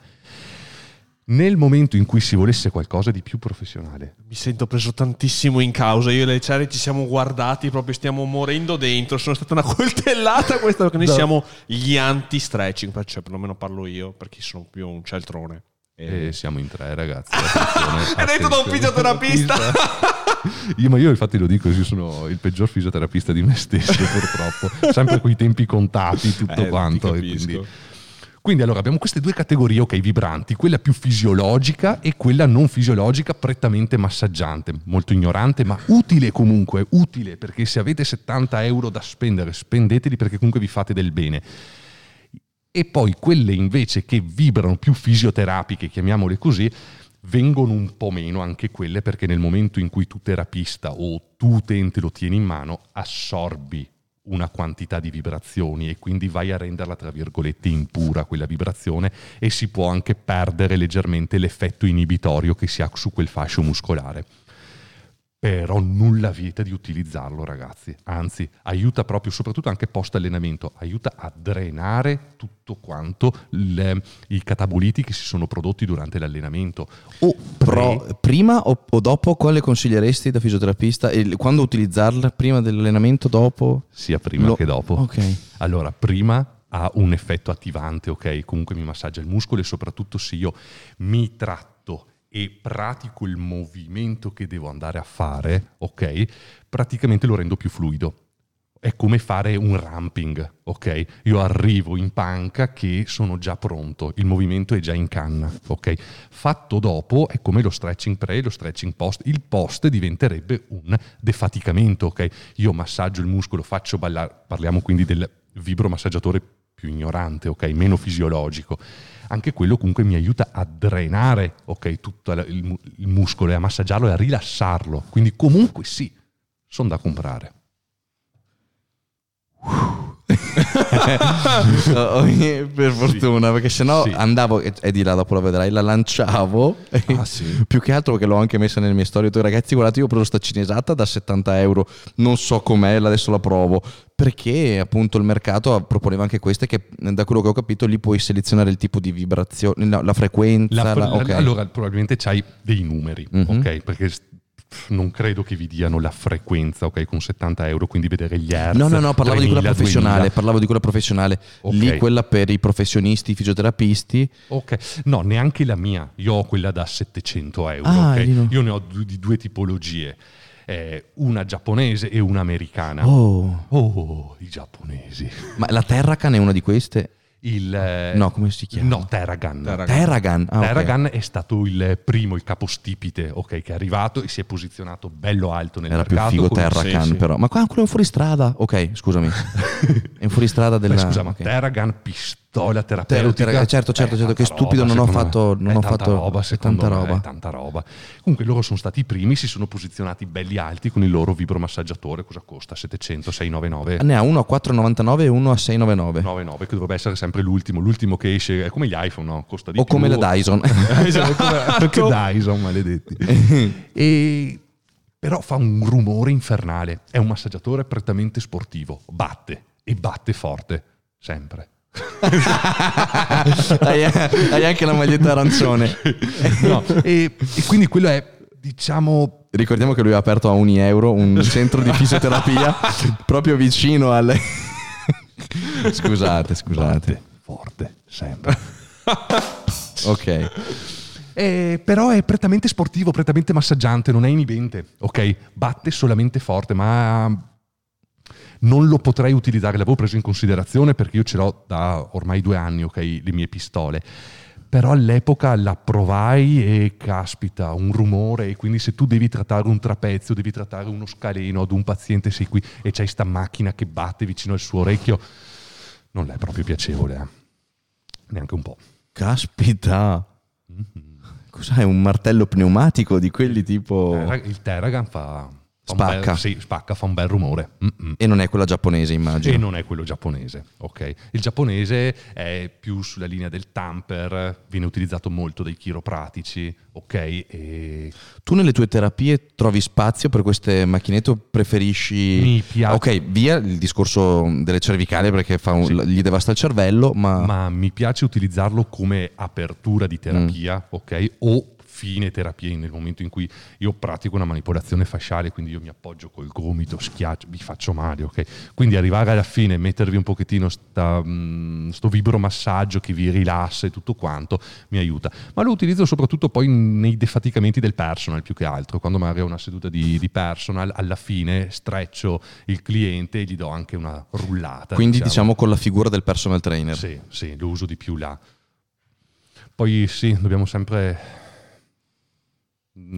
Nel momento in cui si volesse qualcosa di più professionale, Mi sento preso tantissimo in causa. Io e le Cherry ci siamo guardati, proprio stiamo morendo dentro. Sono stata una <laughs> coltellata questa perché noi No. siamo gli anti-stretching. Cioè, perlomeno parlo io perché sono più un cialtrone. e siamo in tre ragazzi. <laughs> È detto da un fisioterapista. <laughs> Io, ma io infatti lo dico, io sono il peggior fisioterapista di me stesso <laughs> purtroppo, sempre con i tempi contati, tutto Eh, quanto. quindi... quindi allora abbiamo queste due categorie, ok, vibranti, quella più fisiologica e quella non fisiologica, prettamente massaggiante, molto ignorante, ma utile comunque, utile, perché se avete 70 euro da spendere, spendeteli perché comunque vi fate del bene. E poi quelle invece che vibrano più fisioterapiche, chiamiamole così, vengono un po' meno anche quelle perché nel momento in cui tu terapista o tu utente lo tieni in mano, assorbi una quantità di vibrazioni e quindi vai a renderla tra virgolette impura quella vibrazione e si può anche perdere leggermente l'effetto inibitorio che si ha su quel fascio muscolare. Però nulla vieta di utilizzarlo, ragazzi. Anzi, aiuta proprio, soprattutto anche post allenamento, aiuta a drenare tutto quanto il- i cataboliti che si sono prodotti durante l'allenamento. O Però prima o, o dopo quale consiglieresti da fisioterapista? E quando utilizzarla? Prima dell'allenamento, dopo? sia prima Lo- che dopo. Ok. Allora, prima ha un effetto attivante, ok? Comunque mi massaggia il muscolo e soprattutto se io mi tratto e pratico il movimento che devo andare a fare, ok? Praticamente lo rendo più fluido. È come fare un ramping, ok? Io arrivo in panca che sono già pronto, il movimento è già in canna, ok? Fatto dopo è come lo stretching pre e lo stretching post. Il post diventerebbe un defaticamento, ok? Io massaggio il muscolo, faccio ballare, parliamo quindi del vibromassaggiatore più ignorante, ok? Meno fisiologico. Anche quello comunque mi aiuta a drenare, ok? Tutto il, il muscolo e a massaggiarlo e a rilassarlo. Quindi comunque sì, sono da comprare. Oh, <laughs> per fortuna, perché sennò Sì. andavo, e e di là dopo la vedrai, la lanciavo. Ah, <laughs> sì? Più che altro perché l'ho anche messa nelle mie storie. Ho ragazzi, guardate, io ho preso sta cinesata da 70 euro, non so com'è, adesso la provo. Perché appunto il mercato proponeva anche queste che da quello che ho capito lì puoi selezionare il tipo di vibrazione, no, la frequenza. La- la- la- ok. Allora, probabilmente c'hai dei numeri, Mhm. ok? Perché non credo che vi diano la frequenza, ok? Con 70 euro, quindi vedere gli hertz. No, no, no, parlavo di quella 3000, professionale, 2000. parlavo di quella professionale. Ok. Lì quella per i professionisti, i fisioterapisti. Ok, no, neanche la mia. Io ho quella da 700 euro. Ah, ok? lì no. Io ne ho di due tipologie, una giapponese e una americana. Oh, Oh, i giapponesi. ma la Terracan è una di queste? Il, eh, No, come si chiama? No, Terragan. Terragan. Terragan. Ah. Terragan è stato il primo, il capostipite, ok, che è arrivato e si è posizionato bello alto nel Era più mercato. figo con- Terracan, sì, sì. però. Ma qua quello è un fuoristrada. Ok, scusami. <laughs> è un fuoristrada Beh, della. scusa, ma ok. Terragan pistola terapeutica. Terra- certo, certo, Eh, certo, che stupido, non ho fatto- non ho tanta fatto- roba, secondo tanta roba. tanta roba. Comunque loro sono stati i primi, si sono posizionati belli alti con il loro vibromassaggiatore, cosa costa? 700, 699? Ne ha uno a 4,99 e uno a 6,99. 99 che dovrebbe essere sempre l'ultimo l'ultimo che esce è come gli iPhone no? costa di o più come la Dyson. <laughs> Esatto, <laughs> Dyson maledetti <laughs> e però fa un rumore infernale è un massaggiatore prettamente sportivo batte e batte forte sempre <laughs> hai, hai anche la maglietta arancione. No, e, e quindi quello è diciamo Ricordiamo che lui ha aperto a ogni euro un centro di fisioterapia <laughs> proprio vicino al. scusate, scusate. batte forte sempre <laughs> Ok. Eh, però è prettamente sportivo, prettamente massaggiante, non è inibente, ok? Batte solamente forte, ma non lo potrei utilizzare, l'avevo preso in considerazione perché io ce l'ho da ormai due anni, ok, le mie pistole. Però all'epoca la provai e caspita, un rumore e quindi se tu devi trattare un trapezio, devi trattare uno scaleno ad un paziente, sei qui e c'hai sta macchina che batte vicino al suo orecchio, non è proprio piacevole, eh. neanche un po'. Caspita. Cos'è? Un martello pneumatico di quelli tipo. Il Terragan fa, Un bel- Spacca. sì, spacca, fa un bel rumore. Mm-mm. E non è quella giapponese, immagino. E non è quello giapponese, ok? Il giapponese è più sulla linea del tamper, viene utilizzato molto dai chiropratici, ok? E Tu nelle tue terapie trovi spazio per queste macchinette o preferisci... Mi piace. Ok, via il discorso delle cervicali perché un- Sì. gli devasta il cervello, ma... ma mi piace utilizzarlo come apertura di terapia, ok? O fine terapia nel momento in cui io pratico una manipolazione fasciale, quindi io mi appoggio col gomito, schiaccio, vi faccio male, ok? Quindi arrivare alla fine, mettervi un pochettino sta, mh, sto vibromassaggio che vi rilassa e tutto quanto, mi aiuta. Ma lo utilizzo soprattutto poi nei defaticamenti del personal più che altro, quando magari ho una seduta di, di personal, alla fine streccio il cliente e gli do anche una rullata. Quindi diciamo con la figura del personal trainer. sì, sì, lo uso di più là. Poi sì, dobbiamo sempre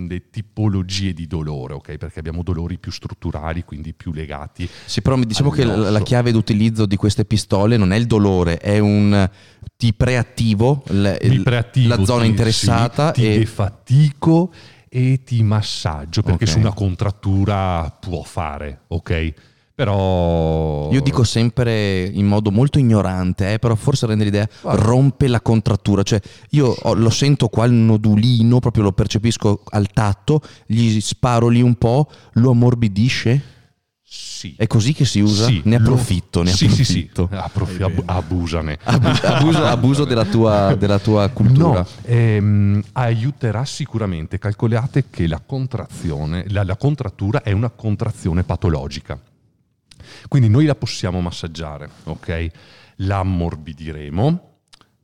le tipologie di dolore, ok? Perché abbiamo dolori più strutturali, quindi più legati. Sì, però diciamo che la, la chiave d'utilizzo di queste pistole non è il dolore, è un ti preattivo l- preattivo, la zona ti- interessata sì, ti e defatico e ti massaggio, perché Ok. su una contrattura può fare, ok? Però... io dico sempre in modo molto ignorante, eh, però forse rende l'idea, Guarda. rompe la contrattura, cioè io ho- lo sento qua il nodulino, proprio lo percepisco al tatto, gli sparo lì un po', lo ammorbidisce, Sì. è così che si usa? Sì, ne lo- approfitto, ne sì, sì, sì, approfitto. approfi- ab- abusane. Abu- <laughs> abuso, abuso della, tua, della tua cultura. No, ehm, aiuterà sicuramente. Calcolate che la contrazione, la, la contrattura è una contrazione patologica. Quindi noi la possiamo massaggiare, ok? La ammorbidiremo,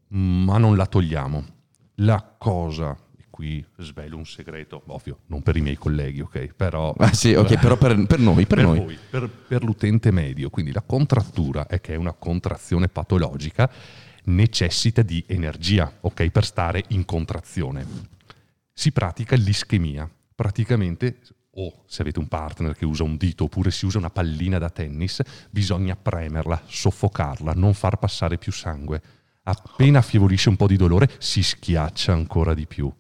ma non la togliamo. La cosa, e qui svelo un segreto, ovvio, non per i miei colleghi, ok? Però Ah, sì, ok, però per, per noi, per, noi. voi, per, per l'utente medio. Quindi la contrattura è che è una contrazione patologica, necessita di energia, ok, per stare in contrazione. Si pratica l'ischemia. Praticamente, o se avete un partner che usa un dito oppure si usa una pallina da tennis, bisogna premerla, soffocarla, non far passare più sangue. Appena affievolisce un po' di dolore, si schiaccia ancora di più.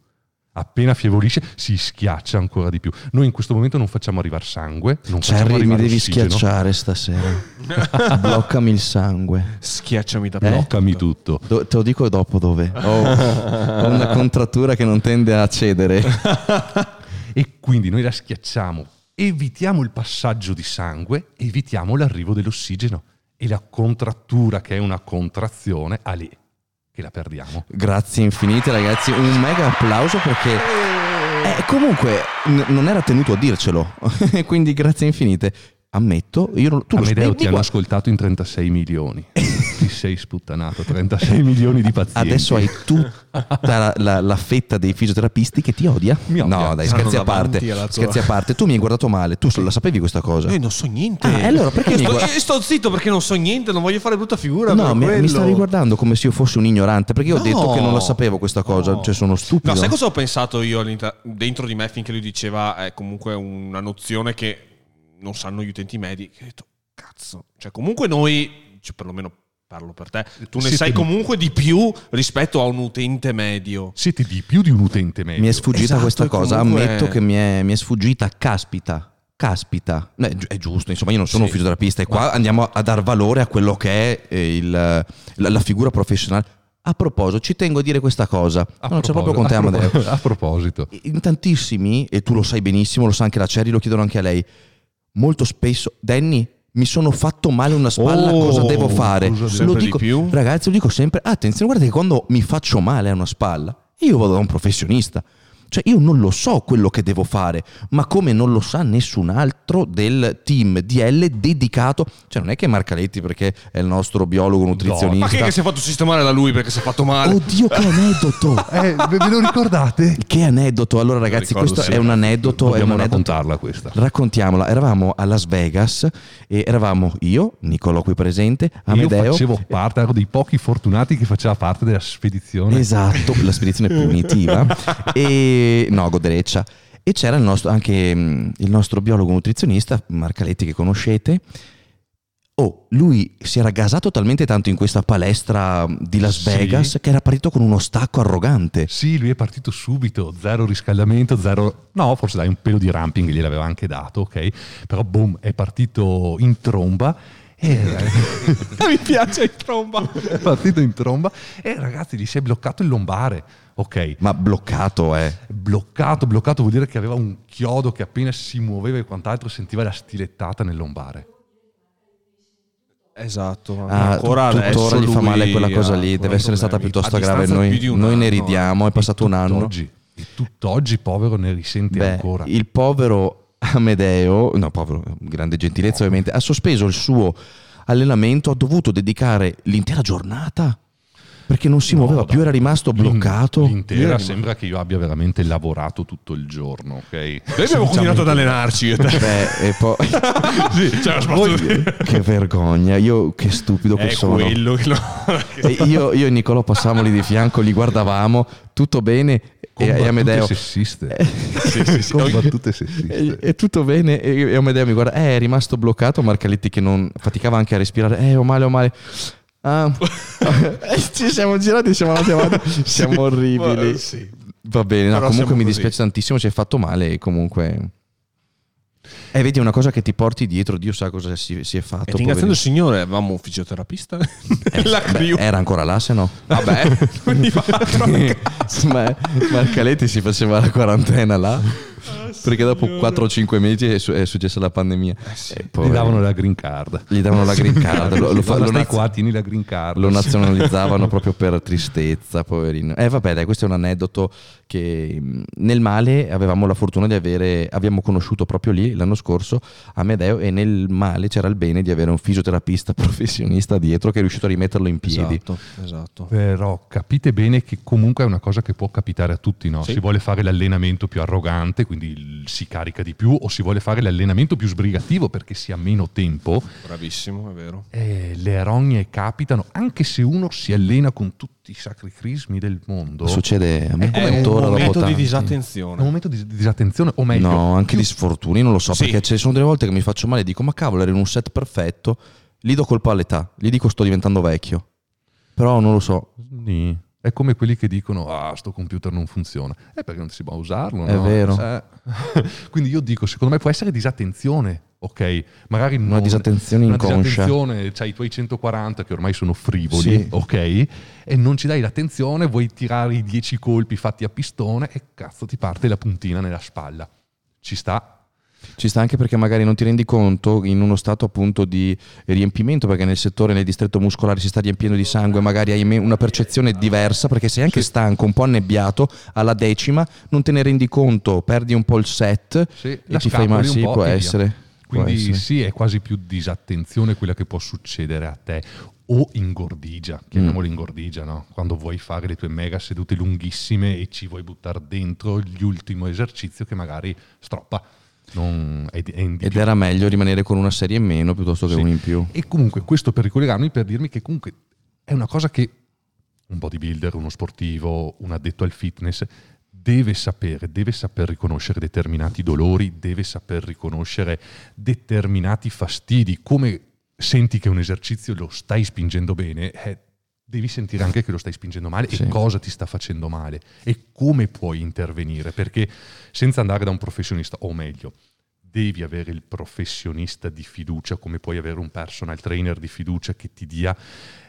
Appena affievolisce, si schiaccia ancora di più. Noi in questo momento non facciamo arrivare sangue, non facciamo Cherry, mi arrivare devi ossigeno. schiacciare stasera. <laughs> Bloccami il sangue. Schiacciami da Eh? Bloccami tutto. Do- te lo dico dopo dove. Ho, <laughs> ho una contrattura che non tende a cedere. <laughs> E quindi noi la schiacciamo, evitiamo il passaggio di sangue, evitiamo l'arrivo dell'ossigeno. E la contrattura, che è una contrazione, a lì, che la perdiamo. Grazie infinite ragazzi, un mega applauso perché eh, comunque n- non era tenuto a dircelo, <laughs> quindi grazie infinite. Ammetto, io non, tu lo Amedeo spieghi ti hanno qua- ascoltato in 36 milioni. <laughs> ti sei sputtanato, 36 milioni di pazienti. Adesso hai tutta la, la- la fetta dei fisioterapisti che ti odia. Mi odia. No, dai, scherzi a parte. Scherzi a parte. Tu mi hai guardato male, tu la sapevi questa cosa? Io non so niente. Ah, e allora perché io sto, io sto zitto perché non so niente, non voglio fare brutta figura. No, mi, mi stavi guardando come se io fossi un ignorante, perché io ho No. detto che non la sapevo questa cosa, No. cioè sono stupido. No, sai cosa ho pensato io dentro di me finché lui diceva è comunque una nozione che non sanno gli utenti medi. Che ho detto, cazzo, cioè comunque noi, cioè, perlomeno parlo per te, tu ne Siete sai comunque di più rispetto a un utente medio. Siete di più di un utente medio. Mi è sfuggita Esatto, questa cosa, comunque- ammetto che mi è, mi è sfuggita, caspita. Caspita, No, è, gi- è giusto, insomma io non sono Sì. un fisioterapista e qua andiamo a, a dar valore a quello che è eh, il- la, la figura professionale. A proposito, ci tengo a dire questa cosa, A non c'è proprio proposito- con te Amadeo. A proposito. In tantissimi, e tu lo sai benissimo, lo sa anche la Cherry, lo chiedono anche a lei, molto spesso, Danny, mi sono fatto male una spalla, Oh, cosa devo fare? Lo dico, ragazzi, lo dico sempre, attenzione, guarda che quando mi faccio male a una spalla, io vado da un professionista. Cioè io non lo so quello che devo fare, ma come non lo sa nessun altro del team DL dedicato, cioè non è che Marcaletti perché è il nostro biologo nutrizionista. Ma che, che si è fatto sistemare da lui perché si è fatto male? Oddio che aneddoto! <laughs> Eh, ve lo ricordate? Che aneddoto! Allora, ragazzi, ricordo, questo sì. è un aneddoto. È un Dobbiamo aneddoto. raccontarla questa. Raccontiamola. Eravamo a Las Vegas e eravamo io, Nicolò qui presente, Amedeo. Io facevo parte, ero dei pochi fortunati che faceva parte della spedizione. Esatto, la spedizione <laughs> punitiva. e no, godereccia. E c'era il nostro, anche mh, il nostro biologo nutrizionista, Marcaletti, che conoscete. Oh, lui si era gasato talmente tanto in questa palestra di Las Sì. Vegas che era partito con uno stacco arrogante. Sì, lui è partito subito, zero riscaldamento, zero... No, forse dai un pelo di ramping gliel'aveva anche dato, ok? Però boom, è partito in tromba e... <laughs> Mi piace il tromba. <laughs> è partito in tromba e ragazzi gli si è bloccato il lombare, ok? Ma bloccato, eh. Bloccato, bloccato vuol dire che aveva un chiodo che appena si muoveva e quant'altro sentiva la stilettata nel lombare. Esatto. Ah, ancora tuttora gli fa male quella cosa lì, deve essere stata problemi. piuttosto A grave. Noi, noi ne ridiamo, è passato un anno. Tutt'oggi, e tutt'oggi povero ne risente Beh, ancora. il povero Amedeo, no, povero, grande gentilezza ovviamente, ha sospeso il suo allenamento, ha dovuto dedicare l'intera giornata perché non si No, muoveva dai. più, era rimasto bloccato. L'intera Io- sembra che io abbia veramente lavorato tutto il giorno, ok? Noi abbiamo continuato ad allenarci. e. <laughs> Beh, e poi <laughs> sì, c'era spazio di- che vergogna, io che stupido che È sono. quello che lo- <laughs> E io, io e Nicolò passavamo lì di fianco, li guardavamo, tutto bene, e, battute Amedeo... sessiste. Sì, sì, sì. Con battute sessiste. E, e tutto bene, e, e Amedeo mi guarda, eh, è rimasto bloccato, Marcaletti che non faticava anche a respirare, eh, ho male, ho male. Ah. E <laughs> ci siamo girati, siamo andati avanti, <laughs> siamo orribili. Ma, sì. Va bene, no, comunque mi così. dispiace tantissimo, ci hai fatto male e comunque... E vedi, è una cosa che ti porti dietro, Dio sa cosa si, si è fatto. E ringraziando il. Signore, avevamo un fisioterapista. Eh, <laughs> beh, era ancora là, se no. Vabbè, quindi va- Ma Marcaletti si faceva la quarantena là. Perché dopo 4 o 5 mesi è, su- è successa la pandemia. E Gli poi- davano la green card. gli davano la green card. lo, lo, fa- lo naz- qua, tieni la green card. lo nazionalizzavano proprio per tristezza, poverino. Eh vabbè, dai, questo è un aneddoto che mh, nel male avevamo la fortuna di avere, abbiamo conosciuto proprio lì l'anno scorso Amedeo e nel male c'era il bene di avere un fisioterapista <laughs> professionista dietro che è riuscito a rimetterlo in piedi. Esatto, esatto. Però capite bene che comunque è una cosa che può capitare a tutti, no? Sì. Si vuole fare l'allenamento più arrogante, quindi il- si carica di più, o si vuole fare l'allenamento più sbrigativo perché si ha meno tempo. Bravissimo, è vero. E le rogne capitano, anche se uno si allena con tutti i sacri crismi del mondo. Succede a me È un ancora dopo momento di tanti. È un disattenzione. momento di di disattenzione, o meglio, No, anche più- di sfortuni, non lo so, Sì. perché ci sono delle volte che mi faccio male e dico ma cavolo, ero in un set perfetto, lì do colpa all'età, gli dico sto diventando vecchio. Però non lo so, Sì. È come quelli che dicono, ah, sto computer non funziona. È perché non si può usarlo, È no? vero. Eh. <laughs> Quindi io dico, secondo me può essere disattenzione, ok? Magari una non- disattenzione una inconscia. disattenzione, c'hai i tuoi 140 che ormai sono frivoli, Sì. ok? E non ci dai l'attenzione, vuoi tirare i 10 colpi fatti a pistone e cazzo ti parte la puntina nella spalla. Ci sta. Ci sta anche perché magari non ti rendi conto in uno stato appunto di riempimento, perché nel settore, nel distretto muscolare si sta riempiendo di sangue, magari hai una percezione diversa, perché sei anche stanco, un po' annebbiato, alla decima non te ne rendi conto, perdi un po' il set Sì, e ti fai male. Sì, può essere. può Quindi essere. sì, è quasi più disattenzione quella che può succedere a te. O ingordigia, chiamiamolo Mm. ingordigia, no? Quando vuoi fare le tue mega sedute lunghissime e ci vuoi buttare dentro l'ultimo esercizio che magari stroppa. Non è, è Ed era meglio rimanere con una serie in meno piuttosto che Sì. una in più. E comunque questo per ricollegarmi, per dirmi che comunque è una cosa che un bodybuilder, uno sportivo, un addetto al fitness deve sapere, deve saper riconoscere determinati dolori, deve saper riconoscere determinati fastidi, come senti che un esercizio lo stai spingendo bene, eh, devi sentire anche che lo stai spingendo male Sì. e cosa ti sta facendo male e come puoi intervenire, perché senza andare da un professionista, o meglio, devi avere il professionista di fiducia, come puoi avere un personal trainer di fiducia che ti dia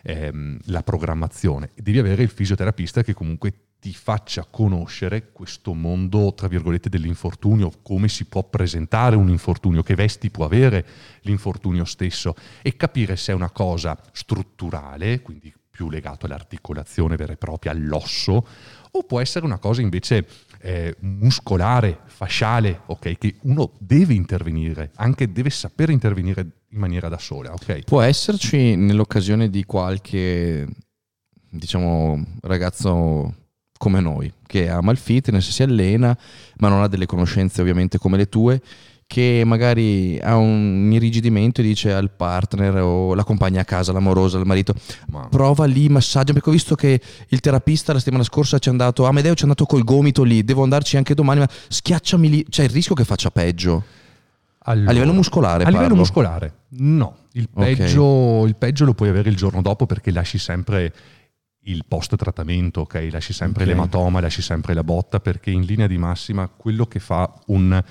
ehm, la programmazione. Devi avere il fisioterapista che comunque ti faccia conoscere questo mondo, tra virgolette, dell'infortunio, come si può presentare un infortunio, che vesti può avere l'infortunio stesso e capire se è una cosa strutturale, quindi più legato all'articolazione vera e propria, all'osso, o può essere una cosa invece eh, muscolare, fasciale, ok? Che uno deve intervenire, anche deve sapere intervenire in maniera da sola, ok? Può esserci nell'occasione di qualche, diciamo, ragazzo come noi, che ama il fitness, si allena, ma non ha delle conoscenze ovviamente come le tue, che magari ha un irrigidimento e dice al partner o la compagna a casa, l'amorosa, il marito, Ma prova lì, massaggia, perché ho visto che il terapista la settimana scorsa ci è andato, Amedeo ci è andato col gomito lì, devo andarci anche domani, ma schiacciami lì, c'è il rischio che faccia peggio. Allora, a livello muscolare? A parlo. livello muscolare, no. Il peggio, okay. il peggio, lo puoi avere il giorno dopo perché lasci sempre il post trattamento, ok? Lasci sempre okay. l'ematoma, lasci sempre la botta perché in linea di massima quello che fa un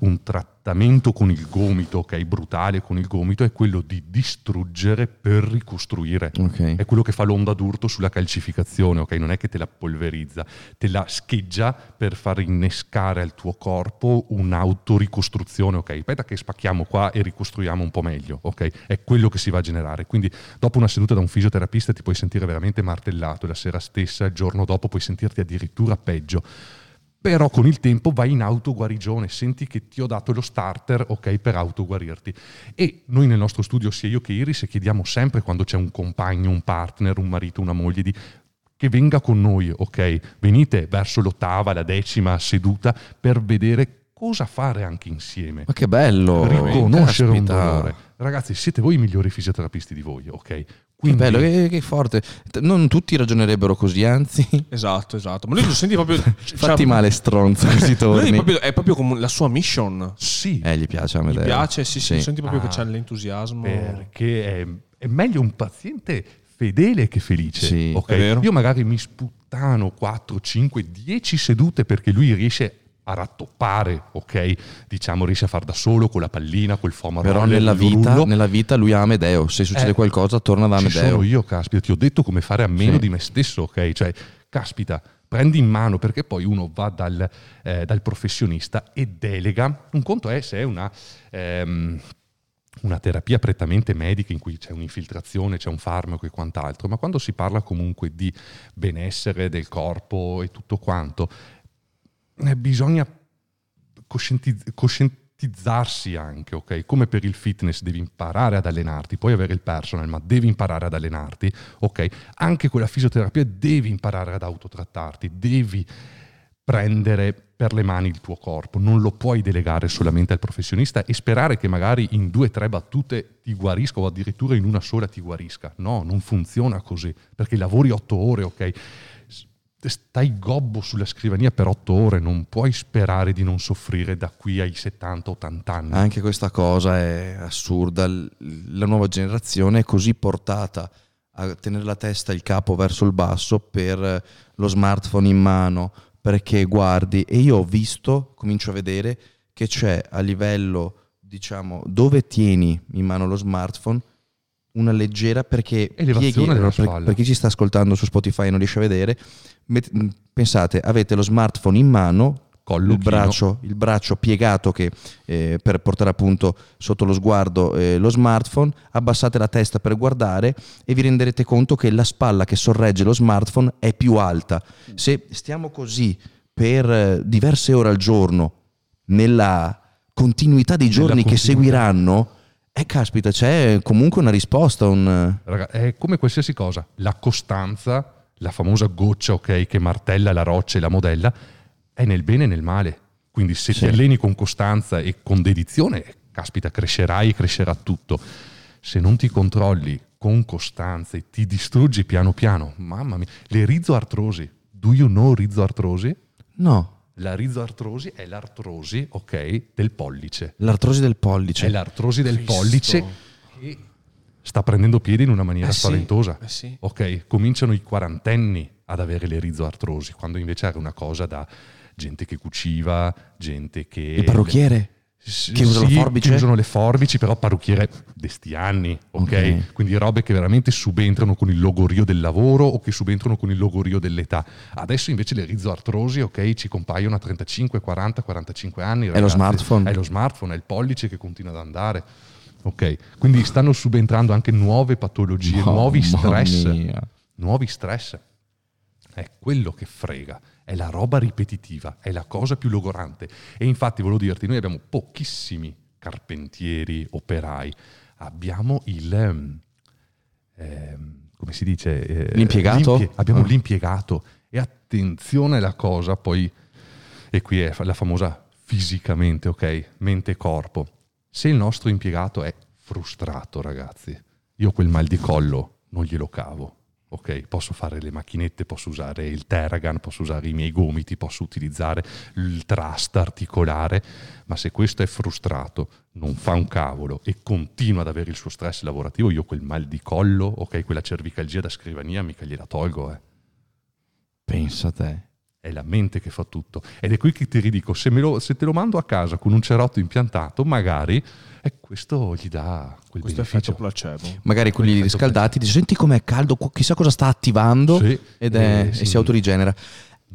un trattamento con il gomito, ok, brutale con il gomito, è quello di distruggere per ricostruire. Okay. È quello che fa l'onda d'urto sulla calcificazione, ok? Non è che te la polverizza, te la scheggia per far innescare al tuo corpo un'autoricostruzione, ok? Aspetta che spacchiamo qua e ricostruiamo un po' meglio, ok? È quello che si va a generare. Quindi dopo una seduta da un fisioterapista ti puoi sentire veramente martellato, la sera stessa, il giorno dopo puoi sentirti addirittura peggio però con il tempo vai in autoguarigione, senti che ti ho dato lo starter, ok, per autoguarirti. E noi nel nostro studio, sia io che Iris, chiediamo sempre quando c'è un compagno, un partner, un marito, una moglie, di che venga con noi, ok? Venite verso l'ottava, la decima seduta per vedere cosa fare anche insieme. Ma che bello! Riconoscere un dolore. Ragazzi, siete voi i migliori fisioterapisti di voi, ok? Quindi... Che bello, che, che, forte. Non tutti ragionerebbero così, anzi. Esatto, esatto. Ma lui lo senti proprio. <laughs> Fatti cioè, male, stronzo. Così <laughs> torni. Proprio, è proprio come la sua mission. Sì. Eh, gli piace a me. Gli piace, sì, sì. sì. Senti proprio ah, che c'è l'entusiasmo. Perché è, è, meglio un paziente fedele che felice. Sì, okay? Io magari mi sputtano 4, 5, 10 sedute perché lui riesce a rattoppare, ok? Diciamo riesce a far da solo con la pallina, col foam Però nella vita, nella vita, lui ha Amedeo, se succede eh, qualcosa torna da Amedeo. sono io, caspita, ti ho detto come fare a meno sì. di me stesso, ok? Cioè, caspita, prendi in mano perché poi uno va dal, eh, dal professionista e delega. Un conto è se è una... Ehm, una terapia prettamente medica in cui c'è un'infiltrazione, c'è un farmaco e quant'altro, ma quando si parla comunque di benessere del corpo e tutto quanto, eh, bisogna coscientiz- coscientizzarsi anche, ok? Come per il fitness devi imparare ad allenarti, puoi avere il personal, ma devi imparare ad allenarti, ok? Anche con la fisioterapia devi imparare ad autotrattarti, devi prendere per le mani il tuo corpo, non lo puoi delegare solamente al professionista e sperare che magari in due o tre battute ti guarisca o addirittura in una sola ti guarisca. No, non funziona così, perché lavori otto ore, ok? Stai gobbo sulla scrivania per otto ore, non puoi sperare di non soffrire da qui ai 70-80 anni. Anche questa cosa è assurda, la nuova generazione è così portata a tenere la testa e il capo verso il basso per lo smartphone in mano, perché guardi, e io ho visto, comincio a vedere che c'è a livello, diciamo, dove tieni in mano lo smartphone, una leggera perché pieghi, per, per, chi ci sta ascoltando su Spotify e non riesce a vedere met, pensate avete lo smartphone in mano il braccio, il braccio, piegato che, eh, per portare appunto sotto lo sguardo eh, lo smartphone, abbassate la testa per guardare e vi renderete conto che la spalla che sorregge lo smartphone è più alta. Se stiamo così per eh, diverse ore al giorno, nella continuità dei giorni continuità. che seguiranno, eh, caspita, c'è comunque una risposta. Un... È come qualsiasi cosa. La costanza, la famosa goccia, ok, che martella la roccia e la modella, è nel bene e nel male. Quindi se sì. ti alleni con costanza e con dedizione, caspita, crescerai e crescerà tutto. Se non ti controlli con costanza e ti distruggi piano piano, mamma mia, le rizoartrosi, do you know rizoartrosi? No. La rizoartrosi è l'artrosi, ok, del pollice. L'artrosi del pollice. È l'artrosi del Cristo. pollice che sta prendendo piede in una maniera eh spaventosa. Sì, eh sì. Ok, cominciano i quarantenni ad avere le rizoartrosi, quando invece era una cosa da gente che cuciva, gente che... Il parrucchiere? Che usano sì, forbice? Che usano le forbici, però parrucchiere di sti anni, ok? okay? Quindi robe che veramente subentrano con il logorio del lavoro o che subentrano con il logorio dell'età. Adesso invece le rizoartrosi, ok, ci compaiono a 35, 40, 45 anni. Ragazzi. È lo smartphone. È lo smartphone, è il pollice che continua ad andare. Ok, quindi stanno subentrando anche nuove patologie, oh, nuovi stress. Mia. Nuovi stress. È quello che frega è la roba ripetitiva, è la cosa più logorante. E infatti volevo dirti, noi abbiamo pochissimi carpentieri, operai, abbiamo il... Eh, come si dice? Eh, l'impiegato? L'impie- abbiamo oh. l'impiegato. E attenzione alla cosa, poi, e qui è la famosa fisicamente, ok? Mente e corpo. Se il nostro impiegato è frustrato, ragazzi, io quel mal di collo non glielo cavo ok? Posso fare le macchinette, posso usare il Terragan, posso usare i miei gomiti, posso utilizzare il trust articolare, ma se questo è frustrato, non fa un cavolo e continua ad avere il suo stress lavorativo, io quel mal di collo, ok, quella cervicalgia da scrivania, mica gliela tolgo, eh. Pensa a te. È la mente che fa tutto. Ed è qui che ti ridico, se, lo, se te lo mando a casa con un cerotto impiantato, magari e questo gli dà quel Questo beneficio. effetto placebo. Magari quelli riscaldati, dici senti com'è caldo, chissà cosa sta attivando Sì, ed è- eh, e sì. si autorigenera.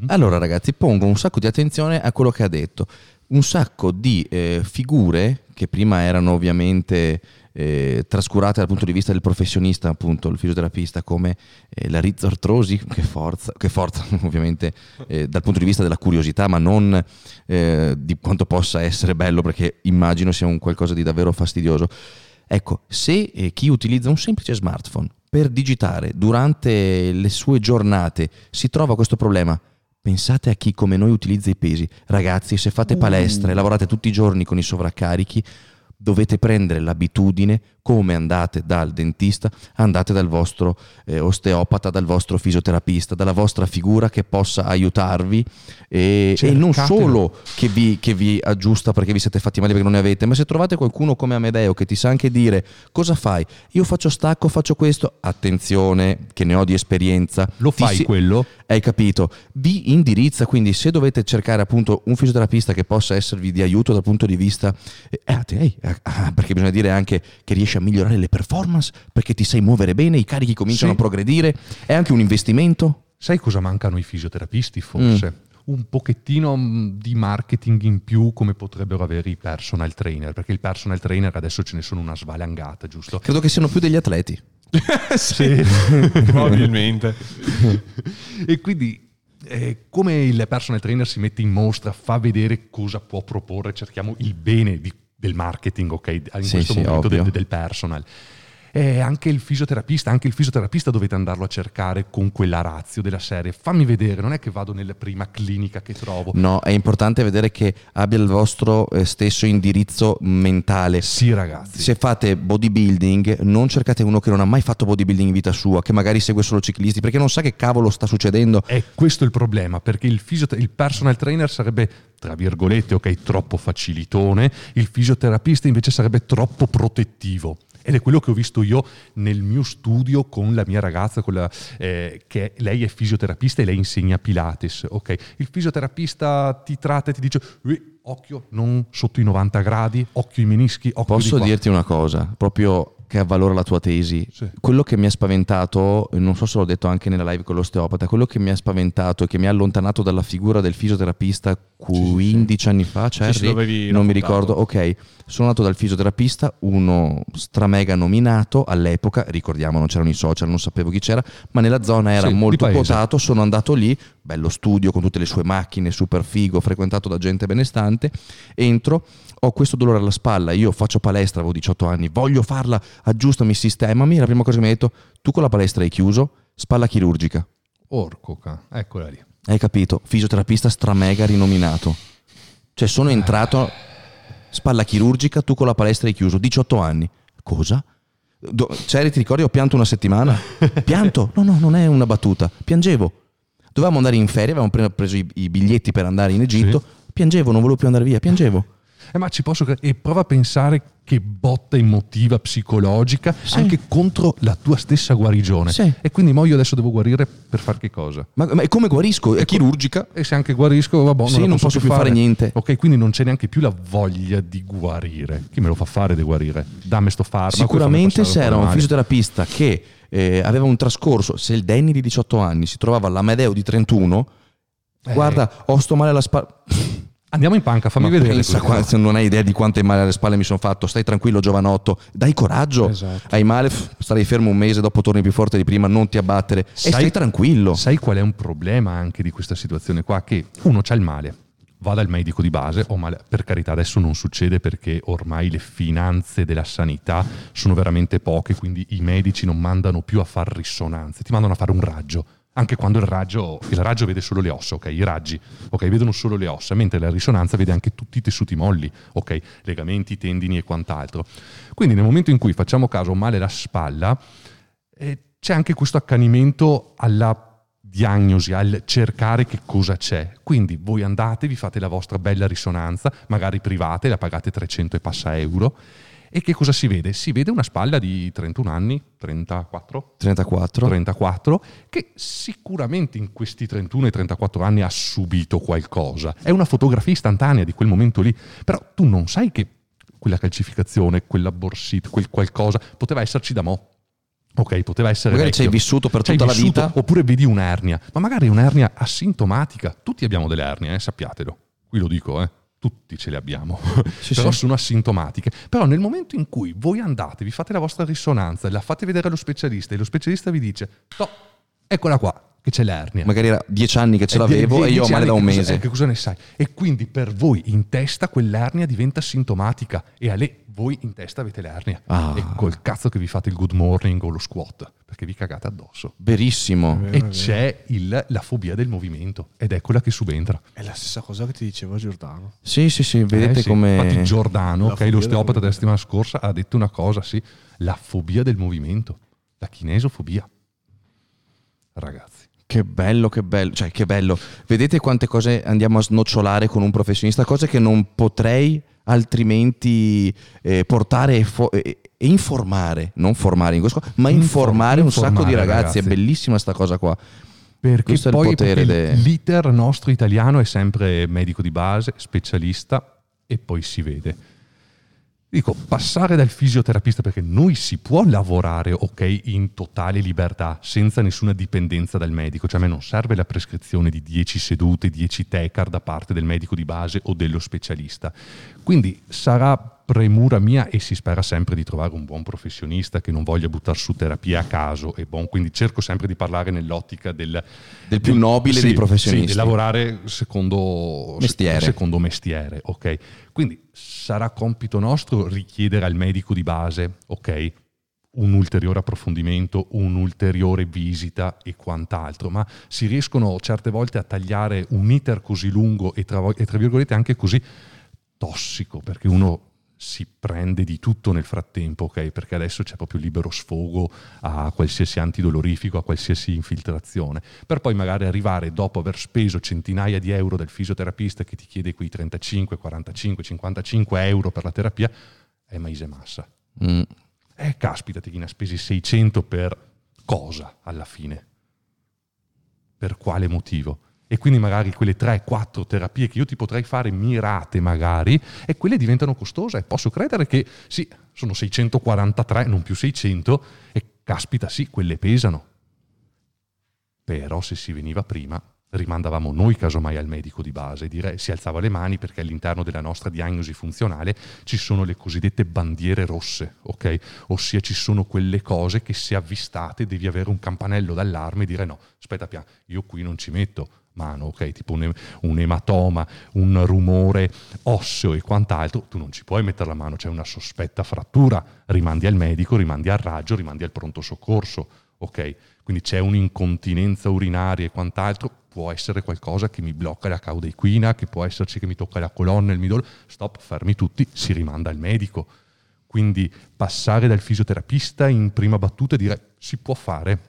Allora ragazzi, pongo un sacco di attenzione a quello che ha detto. Un sacco di eh, figure che prima erano ovviamente eh, trascurate dal punto di vista del professionista, appunto il fisioterapista, come eh, la rizzoartrosi, che forza, che forza <laughs> ovviamente eh, dal punto di vista della curiosità, ma non eh, di quanto possa essere bello, perché immagino sia un qualcosa di davvero fastidioso. Ecco, se eh, chi utilizza un semplice smartphone per digitare durante le sue giornate si trova questo problema, pensate a chi come noi utilizza i pesi. Ragazzi, se fate palestra e lavorate tutti i giorni con i sovraccarichi, dovete prendere l'abitudine, come andate dal dentista, andate dal vostro eh, osteopata, dal vostro fisioterapista, dalla vostra figura che possa aiutarvi e, e non solo che vi, che vi aggiusta perché vi siete fatti male perché non ne avete, ma se trovate qualcuno come Amedeo che ti sa anche dire cosa fai, io faccio stacco, faccio questo, attenzione che ne ho di esperienza. Lo fai si- quello? hai capito? Vi indirizza, quindi se dovete cercare appunto un fisioterapista che possa esservi di aiuto dal punto di vista... eh, te- ehi, ah, ah, perché bisogna dire anche che riesci a migliorare le performance, perché ti sai muovere bene, i carichi cominciano Sì. a progredire, è anche un investimento? Sai cosa mancano i fisioterapisti forse? Un pochettino mh, di marketing in più come potrebbero avere i personal trainer, perché il personal trainer adesso ce ne sono una svalangata, giusto? Credo che siano più degli atleti. <laughs> sì, <laughs> probabilmente. e quindi eh, come il personal trainer si mette in mostra, fa vedere cosa può proporre, cerchiamo il bene di- del marketing, ok? In Sì, questo sì, momento del, del personal. E anche il fisioterapista, anche il fisioterapista dovete andarlo a cercare con quella razio della serie. Fammi vedere, non è che vado nella prima clinica che trovo. No, è importante vedere che abbia il vostro eh, stesso indirizzo mentale. Sì, ragazzi. Se fate bodybuilding, non cercate uno che non ha mai fatto bodybuilding in vita sua, che magari segue solo ciclisti, perché non sa che cavolo sta succedendo. È questo il problema, perché il, fisio- il personal trainer sarebbe, tra virgolette, ok, troppo facilitone, il fisioterapista invece sarebbe troppo protettivo. Ed è quello che ho visto io nel mio studio con la mia ragazza, con la- eh, che lei è fisioterapista e lei insegna Pilates. ok? Il fisioterapista ti tratta e ti dice, "Ui, occhio, non sotto i 90 gradi, occhio i menischi, occhio Posso di qua." dirti una cosa, proprio che avvalora la tua tesi. Sì. Quello che mi ha spaventato, non so se l'ho detto anche nella live con l'osteopata, quello che mi ha spaventato e che mi ha allontanato dalla figura del fisioterapista 15 anni fa, Cerri, sì, l'avevi non mi ricordo, ok, sono andato dal fisioterapista, uno stramega nominato all'epoca, ricordiamo non c'erano i social, non sapevo chi c'era, ma nella zona era Sì, molto quotato, sono andato lì, bello studio con tutte le sue macchine, super figo, frequentato da gente benestante, entro, ho questo dolore alla spalla, io faccio palestra, avevo 18 anni, voglio farla, aggiustami, sistemami, la prima cosa che mi ha detto, tu con la palestra hai chiuso, spalla chirurgica. Orco, ca- eccola lì. Hai capito? Fisioterapista stramega rinominato. Cioè sono entrato, spalla chirurgica, tu con la palestra hai chiuso, 18 anni. Cosa? Do- Ceri, ti ricordi, ho pianto una settimana? <laughs> Pianto? No, no, non è una battuta. Piangevo. Dovevamo andare in ferie, avevamo pre- preso i, i biglietti per andare in Egitto. Piangevo, non volevo più andare via, piangevo. Eh, ma ci posso credere. E prova a pensare che botta emotiva psicologica Sì. anche contro la tua stessa guarigione. Sì. E quindi mo io adesso devo guarire per far che cosa? Ma, ma come guarisco? È chirurgica? E se anche guarisco, vabbè, Sì, la non posso più fare niente. Ok, quindi non c'è neanche più la voglia di guarire. Chi me lo fa fare di guarire? Dammi sto farmaco. Sicuramente se era un mani. fisioterapista che eh, aveva un trascorso, se il Danny di 18 anni si trovava all'Amedeo di 31, Eh. guarda, ho sto male alla spalla. Andiamo in panca, fammi Ma vedere. pensa qua- se non hai idea di quante male alle spalle mi sono fatto. Stai tranquillo, giovanotto. Dai coraggio. Esatto. Hai male, pff, starai fermo un mese, dopo torni più forte di prima. Non ti abbattere. e Sai- stai tranquillo. Sai qual è un problema anche di questa situazione qua? Che uno c'ha il male, va dal medico di base, o male, per carità adesso non succede perché ormai le finanze della sanità sono veramente poche, quindi i medici non mandano più a fare risonanze, ti mandano a fare un raggio. Anche quando il raggio, il raggio vede solo le ossa, ok? I raggi, ok? Vedono solo le ossa, mentre la risonanza vede anche tutti i tessuti molli, ok? Legamenti, tendini e quant'altro. Quindi nel momento in cui facciamo caso male alla spalla, eh, c'è anche questo accanimento alla diagnosi, al cercare che cosa c'è. Quindi voi andate, vi fate la vostra bella risonanza, magari private, la pagate 300 e passa euro. E che cosa si vede? Si vede una spalla di 31 anni, 34? 34. 34, che sicuramente in questi 31 e 34 anni ha subito qualcosa. È una fotografia istantanea di quel momento lì, però tu non sai che quella calcificazione, quella borsita, quel qualcosa poteva esserci da mo'. Ok, poteva essere. Magari vecchio. ci hai vissuto per tutta la vissuto, vita. Oppure vedi un'ernia, ma magari un'ernia asintomatica. Tutti abbiamo delle ernie, eh, sappiatelo. Qui lo dico, eh. Tutti ce le abbiamo, <laughs> Sì, però sì. sono asintomatiche. Però nel momento in cui voi andate, vi fate la vostra risonanza, la fate vedere allo specialista e lo specialista vi dice, no, eccola qua, che c'è l'ernia. Magari era dieci anni che ce Eh, l'avevo die- e io ho male da un che cosa- mese. eh, che cosa ne sai? E quindi per voi in testa quell'ernia diventa sintomatica e a lei voi in testa avete l'ernia. Ah. E col cazzo che vi fate il good morning o lo squat, perché vi cagate addosso. Verissimo. È E c'è il- la fobia del movimento ed è quella che subentra. È la stessa cosa che ti diceva Giordano. Sì, sì, sì, vedete Eh sì. come... Infatti Giordano, La ok, fobia l'osteopata del della settimana scorsa, ha detto una cosa, sì, la fobia del movimento, la chinesofobia. Ragazzi. Che bello, che bello, cioè che bello. Vedete quante cose andiamo a snocciolare con un professionista, cose che non potrei altrimenti eh, portare e, fo- e- e informare, non formare in questo, ma Infor- informare un sacco di informare, ragazzi. È ragazzi. bellissima sta cosa qua. Perché Questo poi perché de- l'iter nostro italiano è sempre medico di base, specialista e poi si vede. Dico, passare dal fisioterapista perché noi si può lavorare, ok, in totale libertà, senza nessuna dipendenza dal medico, cioè a me non serve la prescrizione di 10 sedute, 10 tecar da parte del medico di base o dello specialista. Quindi sarà premura mia e si spera sempre di trovare un buon professionista che non voglia buttare su terapia a caso e buon, quindi cerco sempre di parlare nell'ottica del, Del più nobile dei professionisti. Sì, di lavorare secondo Mestiere. secondo mestiere, ok? Quindi sarà compito nostro richiedere al medico di base, ok? Un ulteriore approfondimento, un'ulteriore visita e quant'altro, ma si riescono certe volte a tagliare un iter così lungo e tra, e tra virgolette anche così tossico, perché uno si prende di tutto nel frattempo, ok? Perché adesso c'è proprio libero sfogo a qualsiasi antidolorifico, a qualsiasi infiltrazione, per poi magari arrivare dopo aver speso centinaia di euro dal fisioterapista che ti chiede quei 35, 45, 55 euro per la terapia, è maise massa. Mm. Eh, caspita, ti ne ha spesi 600 per cosa alla fine? Per quale motivo? E quindi magari quelle 3-4 terapie che io ti potrei fare mirate magari, e quelle diventano costose. Posso credere che sì, sono 643, non più 600, e caspita sì, quelle pesano. Però se si veniva prima, rimandavamo noi casomai al medico di base, dire, si alzava le mani perché all'interno della nostra diagnosi funzionale ci sono le cosiddette bandiere rosse, ok? Ossia ci sono quelle cose che se avvistate devi avere un campanello d'allarme e dire no, aspetta piano, io qui non ci metto mano, ok? Tipo un, un ematoma, un rumore osseo e quant'altro, tu non ci puoi mettere la mano, c'è una sospetta frattura, rimandi al medico, rimandi al raggio, rimandi al pronto soccorso, ok? Quindi c'è un'incontinenza urinaria e quant'altro, può essere qualcosa che mi blocca la cauda che può esserci che mi tocca la colonna, il midollo, stop, fermi tutti, si rimanda al medico. Quindi passare dal fisioterapista in prima battuta e dire si può fare.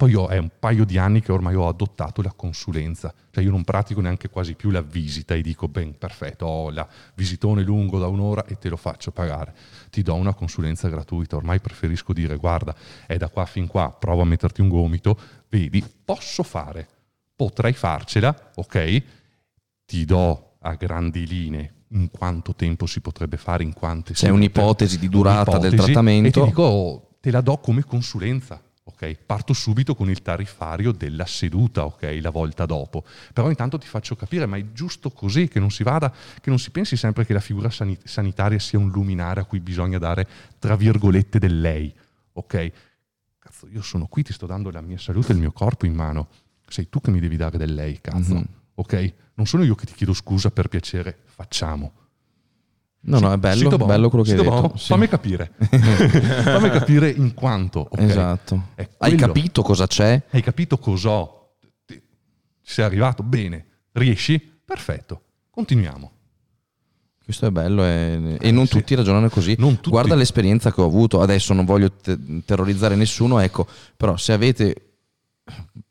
Poi io è un paio di anni che ormai ho adottato la consulenza, cioè io non pratico neanche quasi più la visita e dico ben perfetto, ho la visitone lungo da un'ora e te lo faccio pagare. Ti do una consulenza gratuita, ormai preferisco dire guarda è da qua fin qua, prova a metterti un gomito, vedi, posso fare, potrei farcela, ok? Ti do a grandi linee in quanto tempo si potrebbe fare, in quante C'è un'ipotesi di durata del un'ipotesi, trattamento. E ti dico, te la do come consulenza. Ok? Parto subito con il tariffario della seduta, ok? La volta dopo. Però intanto ti faccio capire, ma è giusto così che non si vada, che non si pensi sempre che la figura sani- sanitaria sia un luminare a cui bisogna dare, tra virgolette, del lei, ok? Cazzo, io sono qui, ti sto dando la mia salute e il mio corpo in mano. Sei tu che mi devi dare del lei, cazzo. Mhm. Ok? Non sono io che ti chiedo scusa per piacere, facciamo. No, no, è bello, buono, bello quello che hai detto. buono. Sì. Fammi capire. <laughs> Fammi capire in quanto. ok? Esatto. Hai capito cosa c'è? Hai capito cos'ho? Ti- sei arrivato? Bene. Riesci? Perfetto. Continuiamo. Questo è bello e, e non Sì. tutti ragionano così. Tutti. Guarda l'esperienza che ho avuto, adesso non voglio te- terrorizzare nessuno, ecco, però se avete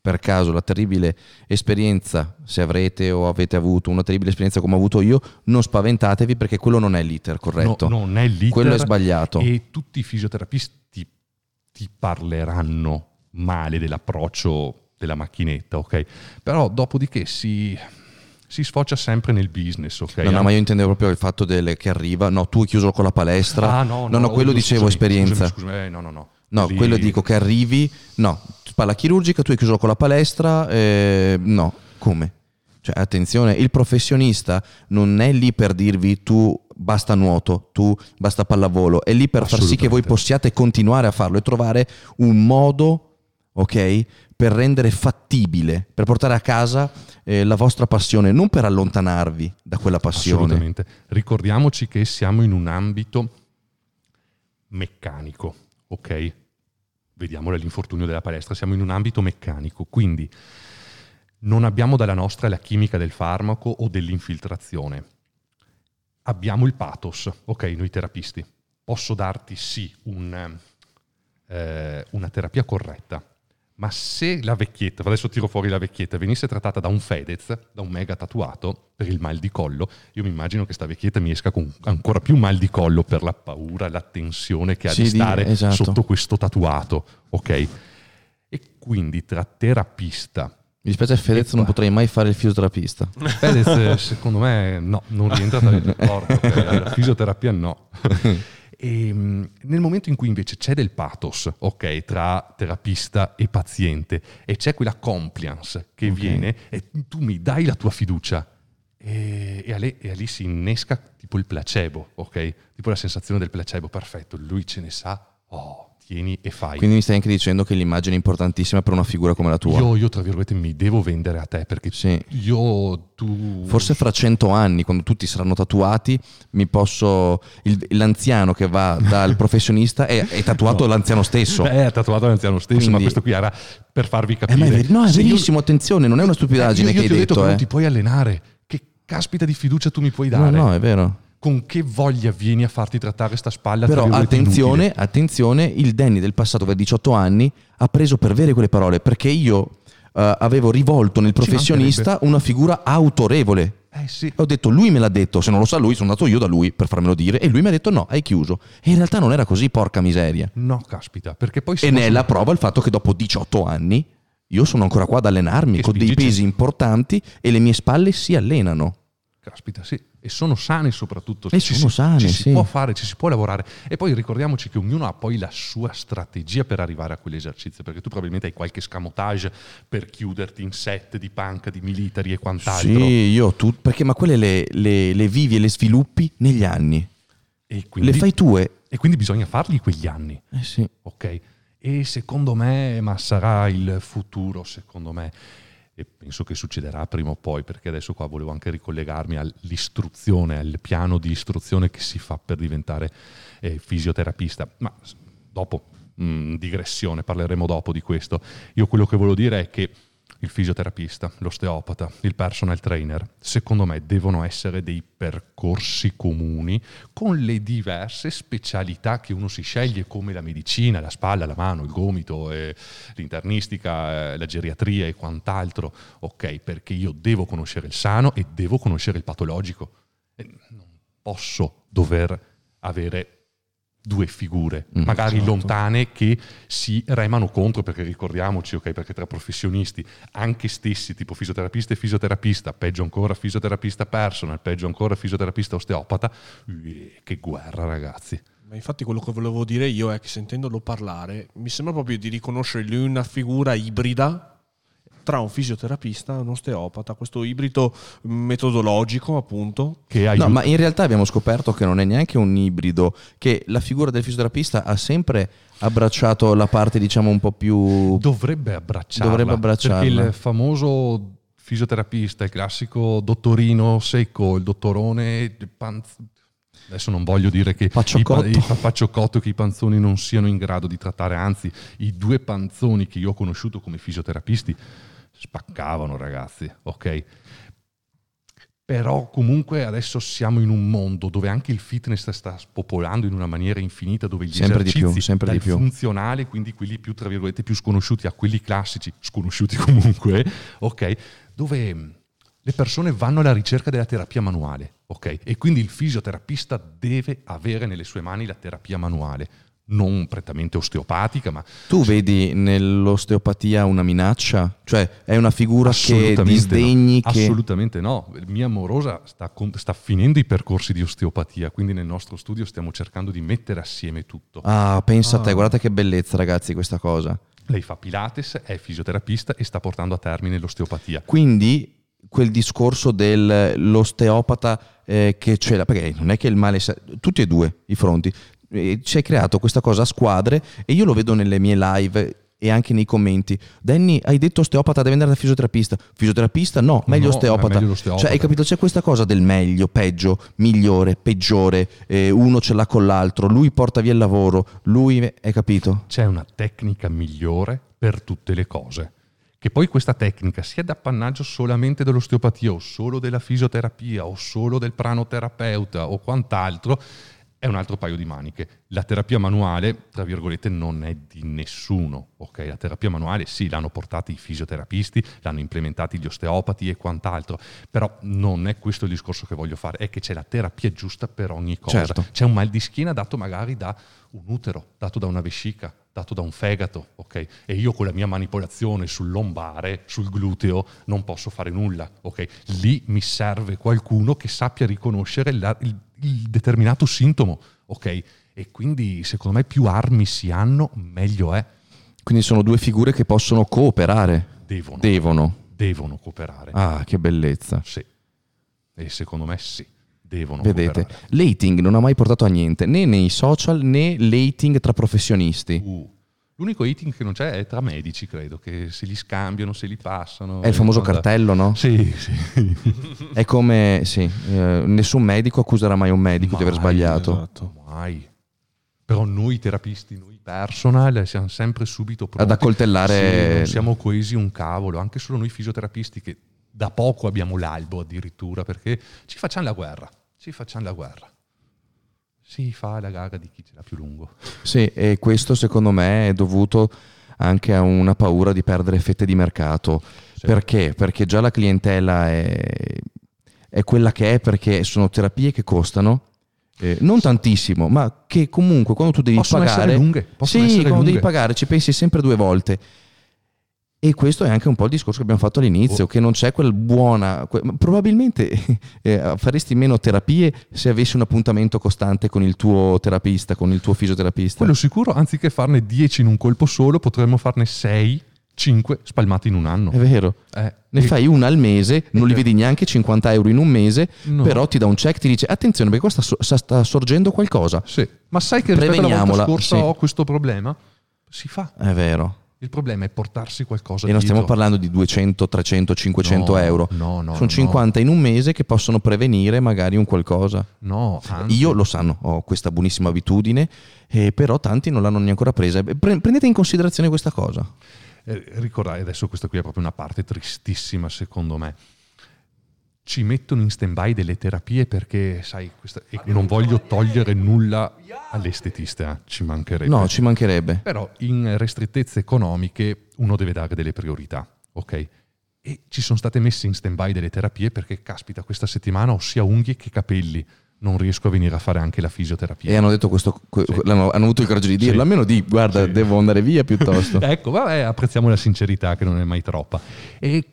per caso la terribile esperienza, se avrete o avete avuto una terribile esperienza come ho avuto io, non spaventatevi perché quello non è l'iter corretto. No, non è l'iter. Quello è sbagliato. E tutti i fisioterapisti ti parleranno male dell'approccio della macchinetta, ok? Però dopodiché si, si sfocia sempre nel business, ok? No, no, ma io intendevo proprio il fatto del, che arriva. No, tu hai chiuso con la palestra. Ah, no, no, no, quello oh, dicevo scusami, esperienza. Scusami, scusami, eh, no, no, no. No, Lì- quello dico che arrivi. No, palla chirurgica, tu hai chiuso con la palestra. eh, no, come? Cioè, attenzione, il professionista non è lì per dirvi tu basta nuoto, tu basta pallavolo, è lì per far sì che voi possiate continuare a farlo e trovare un modo, ok, per rendere fattibile, per portare a casa eh, la vostra passione, non per allontanarvi da quella passione. Assolutamente. Ricordiamoci che siamo in un ambito meccanico, ok? Vediamo l'infortunio della palestra, siamo in un ambito meccanico, quindi non abbiamo dalla nostra la chimica del farmaco o dell'infiltrazione. Abbiamo il pathos, ok, noi terapisti. Posso darti sì un, eh, una terapia corretta, ma se la vecchietta, adesso tiro fuori la vecchietta, venisse trattata da un Fedez, da un mega tatuato per il mal di collo, io mi immagino che sta vecchietta mi esca con ancora più mal di collo per la paura, la tensione che ha Sì, di stare esatto. sotto questo tatuato, ok? E quindi tra terapista Mi dispiace Fedez, non potrei mai fare il fisioterapista. Fedez, eh, secondo me, no, non rientra tra il rapporto. <laughs> La fisioterapia no. <laughs> E, mh, nel momento in cui invece c'è del pathos, ok, tra terapista e paziente, e c'è quella compliance che Ok. viene, e tu mi dai la tua fiducia, e, e, lì, e lì si innesca tipo il placebo, ok? Tipo la sensazione del placebo, perfetto, lui ce ne sa, oh, tieni e fai. Quindi mi stai anche dicendo che l'immagine è importantissima per una figura come la tua. io, io, tra virgolette, mi devo vendere a te perché Sì. io, tu... Forse fra cento anni, quando tutti saranno tatuati, mi posso. il- l'anziano che va dal <laughs> professionista è, è tatuato No. l'anziano stesso. Beh, è tatuato l'anziano stesso, ma Quindi- questo qui era per farvi Eh, capire. ma è ver- no, è Se io- verissimo, attenzione, non è una stupidaggine Eh, io, io che ti ho hai detto detto. che eh. non ti puoi allenare. Che caspita di fiducia tu mi puoi No, dare? no, è vero. Con che voglia vieni a farti trattare sta spalla? Però attenzione, inutile? attenzione, il Danny del passato, per 18 anni, ha preso per vere quelle parole perché io eh, avevo rivolto nel professionista una figura autorevole. Eh sì. Ho detto, lui me l'ha detto, se non lo sa lui, sono andato io da lui per farmelo dire e lui mi ha detto no, hai chiuso. E in realtà non era così, porca miseria. No, caspita, perché poi E ne è la prova il fatto che dopo 18 anni io sono ancora qua ad allenarmi Che con dei spingi- pesi importanti e le mie spalle si allenano. Caspita, sì. E sono sane soprattutto. E Ci sono si, sane, ci si sì. può fare, ci si può lavorare. E poi ricordiamoci che ognuno ha poi la sua strategia per arrivare a quell'esercizio, perché tu probabilmente hai qualche scamotage per chiuderti in set di panca, di militari e quant'altro. Sì, io tu, perché ma quelle le, le- le vivi e le sviluppi negli anni. Quindi, Le fai tue. e quindi bisogna farli quegli anni. Eh sì. ok? E secondo me, ma sarà il futuro, secondo me, e penso che succederà prima o poi, perché adesso qua volevo anche ricollegarmi all'istruzione, al piano di istruzione che si fa per diventare eh, fisioterapista. Ma dopo, mh, digressione, parleremo dopo di questo. Io quello che volevo dire è che il fisioterapista, l'osteopata, il personal trainer, secondo me devono essere dei percorsi comuni con le diverse specialità che uno si sceglie come la medicina, la spalla, la mano, il gomito, eh, l'internistica, eh, la geriatria e quant'altro. Ok, perché io devo conoscere il sano e devo conoscere il patologico. E non posso dover avere due figure, Mm, magari esatto. lontane, che si remano contro, perché ricordiamoci, ok, perché tra professionisti, anche stessi, tipo fisioterapista e fisioterapista, peggio ancora fisioterapista personal, peggio ancora fisioterapista osteopata, eh, che guerra ragazzi. Ma infatti quello che volevo dire io è che sentendolo parlare mi sembra proprio di riconoscere lui una figura ibrida tra un fisioterapista e un osteopata, questo ibrido metodologico appunto. Che aiuta. No, ma in realtà abbiamo scoperto che non è neanche un ibrido, che la figura del fisioterapista ha sempre abbracciato la parte, diciamo, un po' più... Dovrebbe abbracciarla. Dovrebbe abbracciarla. Perché il famoso fisioterapista, il classico dottorino secco, il dottorone... panz- Adesso non voglio dire che i, Pacciocotto. pa- i pa- pacciocotto, che i panzoni non siano in grado di trattare, anzi i due panzoni che io ho conosciuto come fisioterapisti spaccavano ragazzi, ok? però comunque adesso siamo in un mondo dove anche il fitness sta spopolando in una maniera infinita, dove gli sempre di più, sempre di più. funzionale, quindi quelli più, tra virgolette, più sconosciuti a quelli classici, sconosciuti <laughs> comunque, ok? Dove le persone vanno alla ricerca della terapia manuale, ok? E quindi il fisioterapista deve avere nelle sue mani la terapia manuale non prettamente osteopatica, ma... Tu vedi nell'osteopatia una minaccia? Cioè è una figura che disdegni? No. Che... Assolutamente no. Mia amorosa sta, sta, finendo i percorsi di osteopatia, quindi nel nostro studio stiamo cercando di mettere assieme tutto. Ah, pensa ah. a te, guardate che bellezza ragazzi questa cosa. Lei fa Pilates, è fisioterapista e sta portando a termine l'osteopatia. Quindi quel discorso dell'osteopata eh, che l'ha, perché non è che il male, tutti e due i fronti, ci hai creato questa cosa a squadre e io lo vedo nelle mie live e anche nei commenti. Danny, hai detto osteopata, deve andare da fisioterapista. Fisioterapista? No, meglio no, osteopata. Meglio l'osteopata. Cioè, hai capito? C'è questa cosa del meglio, peggio, migliore, peggiore. Eh, uno ce l'ha con l'altro, lui porta via il lavoro, lui... Hai capito? C'è una tecnica migliore per tutte le cose. Che poi questa tecnica sia d'appannaggio solamente dell'osteopatia o solo della fisioterapia o solo del pranoterapeuta o quant'altro, è un altro paio di maniche. La terapia manuale, tra virgolette, non è di nessuno. Okay? La terapia manuale sì, l'hanno portata i fisioterapisti, l'hanno implementati gli osteopati e quant'altro, però non è questo il discorso che voglio fare, è che c'è la terapia giusta per ogni cosa. Certo. C'è un mal di schiena dato magari da un utero, dato da una vescica, dato da un fegato, ok? E io con la mia manipolazione sul lombare, sul gluteo, non posso fare nulla, ok? Lì mi serve qualcuno che sappia riconoscere la, il il determinato sintomo, ok? E quindi secondo me più armi si hanno, meglio è. Quindi sono due figure che possono cooperare. Devono. Devono. Devono cooperare. Ah, che bellezza. Sì. E secondo me sì. Devono Vedete, cooperare. l'ating non ha mai portato a niente, né nei social né l'ating tra professionisti. Uh. L'unico eating che non c'è è tra medici, credo, che se li scambiano, se li passano. È il famoso quando... cartello, no? Sì, sì. <laughs> è come, sì, eh, nessun medico accuserà mai un medico mai, di aver sbagliato. Esatto. Mai. Però noi terapisti, noi personal, siamo sempre subito pronti. Ad accoltellare... Sì, non siamo coesi un cavolo, anche solo noi fisioterapisti che da poco abbiamo l'albo addirittura, perché ci facciamo la guerra, ci facciamo la guerra si fa la gara di chi ce l'ha più lungo. Sì, e questo secondo me è dovuto anche a una paura di perdere fette di mercato. Sì. Perché? Perché già la clientela è, è, quella che è perché sono terapie che costano. Eh, non tantissimo, ma che comunque quando tu devi Possono pagare, lunghe. Sì, quando lunghe. devi pagare ci pensi sempre due volte. E questo è anche un po' il discorso che abbiamo fatto all'inizio, oh. che non c'è quel buona... Que- probabilmente <laughs> eh, faresti meno terapie se avessi un appuntamento costante con il tuo terapista, con il tuo fisioterapista. Quello sicuro, anziché farne 10 in un colpo solo, potremmo farne 6, 5 spalmati in un anno. È vero. Eh, ne e... fai una al mese, non li vedi neanche 50 euro in un mese, No. però ti dà un check, ti dice attenzione perché qua sta, sta sorgendo qualcosa. Sì. Ma sai che rispetto alla volta scorsa sì. ho questo problema? Si fa. È vero. Il problema è portarsi qualcosa E non stiamo dietro. parlando di 200, 300, 500 No, euro. no, no, Sono no. 50 in un mese che possono prevenire magari un qualcosa. No, anzi. Io lo sanno, ho questa buonissima abitudine, eh, però tanti non l'hanno neanche ancora presa. Pre- prendete in considerazione questa cosa. Eh, ricordate, adesso questa qui è proprio una parte tristissima secondo me. Ci mettono in stand-by delle terapie perché, sai, questa- non voglio togliere nulla all'estetista, ci mancherebbe. No, ci mancherebbe. Però in ristrettezze economiche uno deve dare delle priorità, ok? E ci sono state messe in stand-by delle terapie perché, caspita, questa settimana ho sia unghie che capelli. Non riesco a venire a fare anche la fisioterapia. E hanno detto questo, que- Sì. hanno avuto il coraggio di dirlo. Sì. Almeno di, guarda, Sì. devo andare via piuttosto. <laughs> Ecco, vabbè, apprezziamo la sincerità che non è mai troppa. E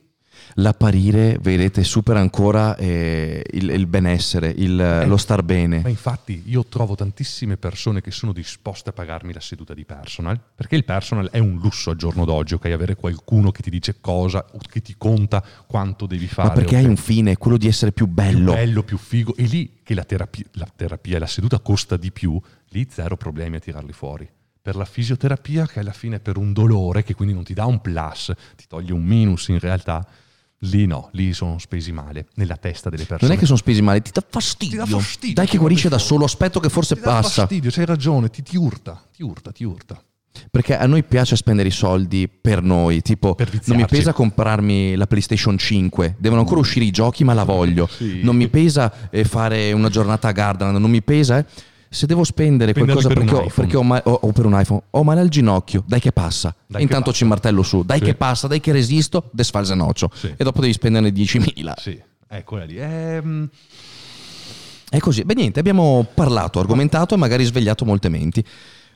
L'apparire, vedete, supera ancora eh, il, il benessere, il- lo star bene. Ma infatti io trovo tantissime persone che sono disposte a pagarmi la seduta di personal, perché il personal è un lusso al giorno d'oggi, ok? Avere qualcuno che ti dice cosa, o che ti conta quanto devi fare. Ma perché ok? hai un fine, quello di essere più più bello. bello, più figo. E lì che la terapia, la terapia e la seduta costa di più, lì zero problemi a tirarli fuori. Per la fisioterapia, che alla fine è per un dolore, che quindi non ti dà un plus, ti toglie un minus in realtà, lì no, lì sono spesi male, nella testa delle persone. Non è che sono spesi male, ti dà fastidio. Ti dà fastidio, Dai che ti guarisce da solo, aspetto che forse Ti dà passa. fastidio, c'hai ragione, ti, ti urta, ti urta, ti urta. Perché a noi piace spendere i soldi per noi, tipo Per non mi pesa comprarmi la PlayStation 5, devono ancora uscire i giochi ma la voglio, Sì. non mi pesa eh, fare una giornata a Gardaland, non mi pesa, eh. Se devo spendere Spenderli qualcosa per perché, ho, perché ho, ma- ho- o per un iPhone, ho male al ginocchio, dai che passa, Dai intanto che passa. ci martello su, dai Sì. che passa, dai che resisto, desfalse noccio, Sì. e dopo devi spenderne 10.000. Sì, è quella lì. Ehm, È così. Beh, niente, abbiamo parlato, argomentato e magari svegliato molte menti.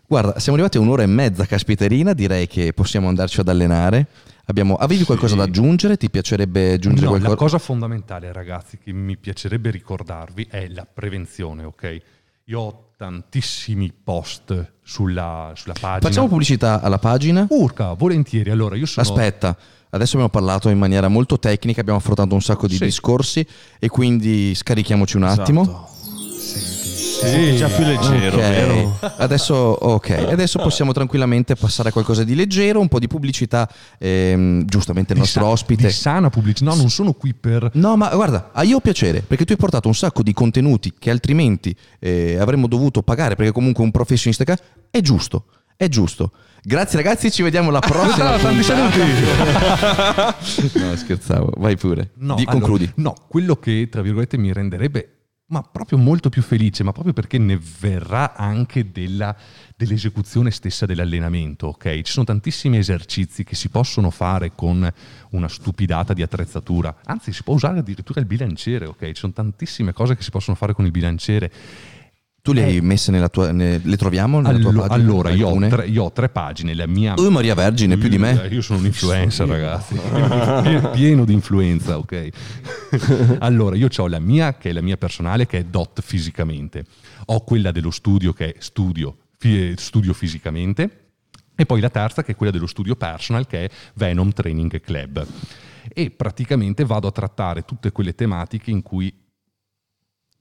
Guarda, siamo arrivati a un'ora e mezza, caspiterina. Direi che possiamo andarci ad allenare. Abbiamo... Avevi qualcosa da aggiungere? Ti piacerebbe aggiungere no, la qualcosa? cosa fondamentale, ragazzi, che mi piacerebbe ricordarvi è la prevenzione, ok? Io ho tantissimi post sulla, sulla pagina. Facciamo pubblicità alla pagina. Urca, volentieri. Allora, io sono... Aspetta, adesso abbiamo parlato in maniera molto tecnica, abbiamo affrontato un sacco di Sì. discorsi e quindi scarichiamoci un attimo. Esatto. Senti, già più leggero, Ok, vero? adesso, ok, adesso possiamo tranquillamente passare a qualcosa di leggero, un po' di pubblicità. ehm, giustamente il di nostro sa- ospite. Di sana pubblicità. No, non sono qui per... No, ma guarda, a io piacere, perché tu hai portato un sacco di contenuti che altrimenti eh, avremmo dovuto pagare, perché comunque un professionista è giusto, è giusto. Grazie ragazzi, ci vediamo la <laughs> prossima. Tanti saluti! <laughs> no, scherzavo, vai pure. No, Di- allora, concludi. no, quello che tra virgolette mi renderebbe ma proprio molto più felice, ma proprio perché ne verrà anche della- dell'esecuzione stessa dell'allenamento, ok? Ci sono tantissimi esercizi che si possono fare con una stupidata di attrezzatura, anzi si può usare addirittura il bilanciere, ok? Ci sono tantissime cose che si possono fare con il bilanciere. Tu le hai messe nella tua. ne- le troviamo nella tua Allo- pagina? allora, io ho, tre, io ho tre pagine, la mia... Oh, Maria Vergine, più di me. Eh, Io sono un influencer, ragazzi. <laughs> Pie- Pieno di influenza, ok? <laughs> allora, io ho la mia, che è la mia personale, che è DOT fisicamente. Ho quella dello studio, che è studio, studio fisicamente. E poi la terza, che è quella dello studio personal, che è Venom Training Club. E praticamente vado a trattare tutte quelle tematiche in cui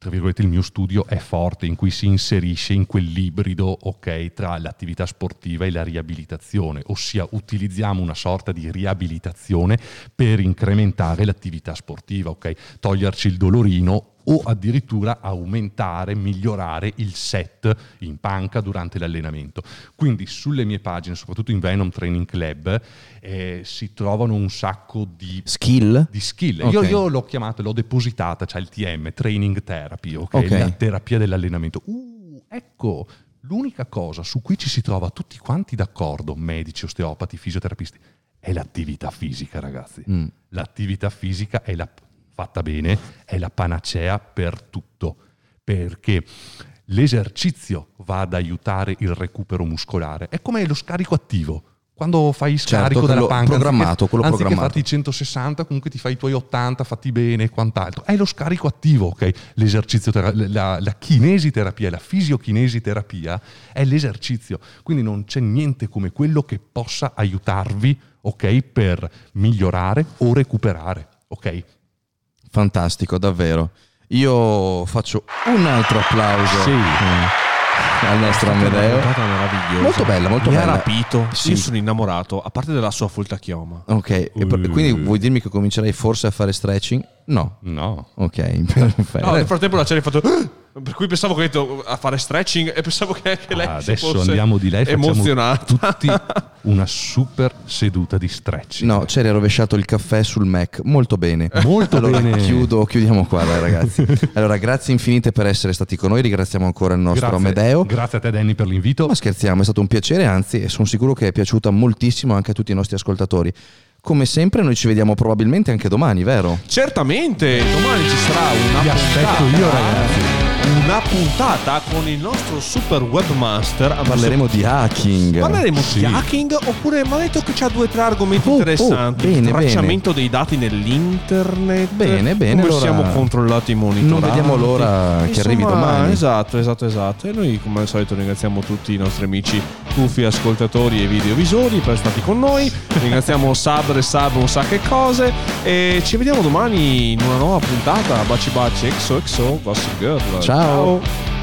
tra virgolette, il mio studio è forte, in cui si inserisce in quell'ibrido ok, tra l'attività sportiva e la riabilitazione, ossia utilizziamo una sorta di riabilitazione per incrementare l'attività sportiva, ok? toglierci il dolorino o addirittura aumentare, migliorare il set in panca durante l'allenamento. Quindi sulle mie pagine, soprattutto in Venom Training Club, eh, si trovano un sacco di Skill? di skill. Ok. Io, io l'ho chiamata, l'ho depositata, cioè il TM, Training Therapy, ok? Ok. La terapia dell'allenamento. Uh, ecco, l'unica cosa su cui ci si trova tutti quanti d'accordo, medici, osteopati, fisioterapisti, è l'attività fisica, ragazzi. Mm. L'attività fisica è la, fatta bene, è la panacea per tutto, perché l'esercizio va ad aiutare il recupero muscolare. È come lo scarico attivo. Quando fai scarico della quello panca, programmato, anziché, quello anziché programmato. farti 160, comunque ti fai i tuoi 80, fatti bene e quant'altro. È lo scarico attivo, ok? L'esercizio, tera- la, la kinesiterapia, la fisiokinesiterapia è l'esercizio. Quindi non c'è niente come quello che possa aiutarvi, ok? Per migliorare o recuperare, ok? Fantastico, davvero. Io faccio un altro applauso Sì. eh, al nostro Una Amedeo. Molto bella, molto Mi bella. ha rapito. Sì. Io sono innamorato, a parte della sua folta chioma. Ok, e Uh. quindi vuoi dirmi che comincerei forse a fare stretching? No. No. Ok, <laughs> perfetto. No, nel frattempo la Cherry ha fatto. <gasps> Per cui pensavo che detto a fare stretching e pensavo che anche lei Ah, adesso fosse andiamo di lei, emozionata. tutti <laughs> una super seduta di stretching. No, c'eri rovesciato il caffè sul Mac. Molto bene. Molto allora, bene. Chiudo, chiudiamo qua, dai, ragazzi. Allora, grazie infinite per essere stati con noi. Ringraziamo ancora il nostro grazie, Amedeo. grazie a te Danny per l'invito. Ma scherziamo, è stato un piacere, anzi, sono sicuro che è piaciuta moltissimo anche a tutti i nostri ascoltatori. Come sempre, noi ci vediamo probabilmente anche domani, vero? Certamente, domani ci sarà una Vi aspetto io, ragazzi. Una puntata con il nostro super webmaster. Parleremo di hacking. Parleremo Sì. di hacking oppure mi ha detto che c'ha due o tre argomenti Oh, oh, interessanti. bene, il tracciamento dei dati nell'internet. Bene, bene, Come allora siamo controllati e monitorati. non vediamo l'ora che arrivi domani. Esatto, esatto, esatto. E noi come al solito ringraziamo tutti i nostri amici tuffi ascoltatori e videovisori per essere stati con noi. <laughs> Ringraziamo Sabre e Sab un sacco di cose. E ci vediamo domani in una nuova puntata. Baci baci, exo exo, Gossip Girl. Ciao. Ciao.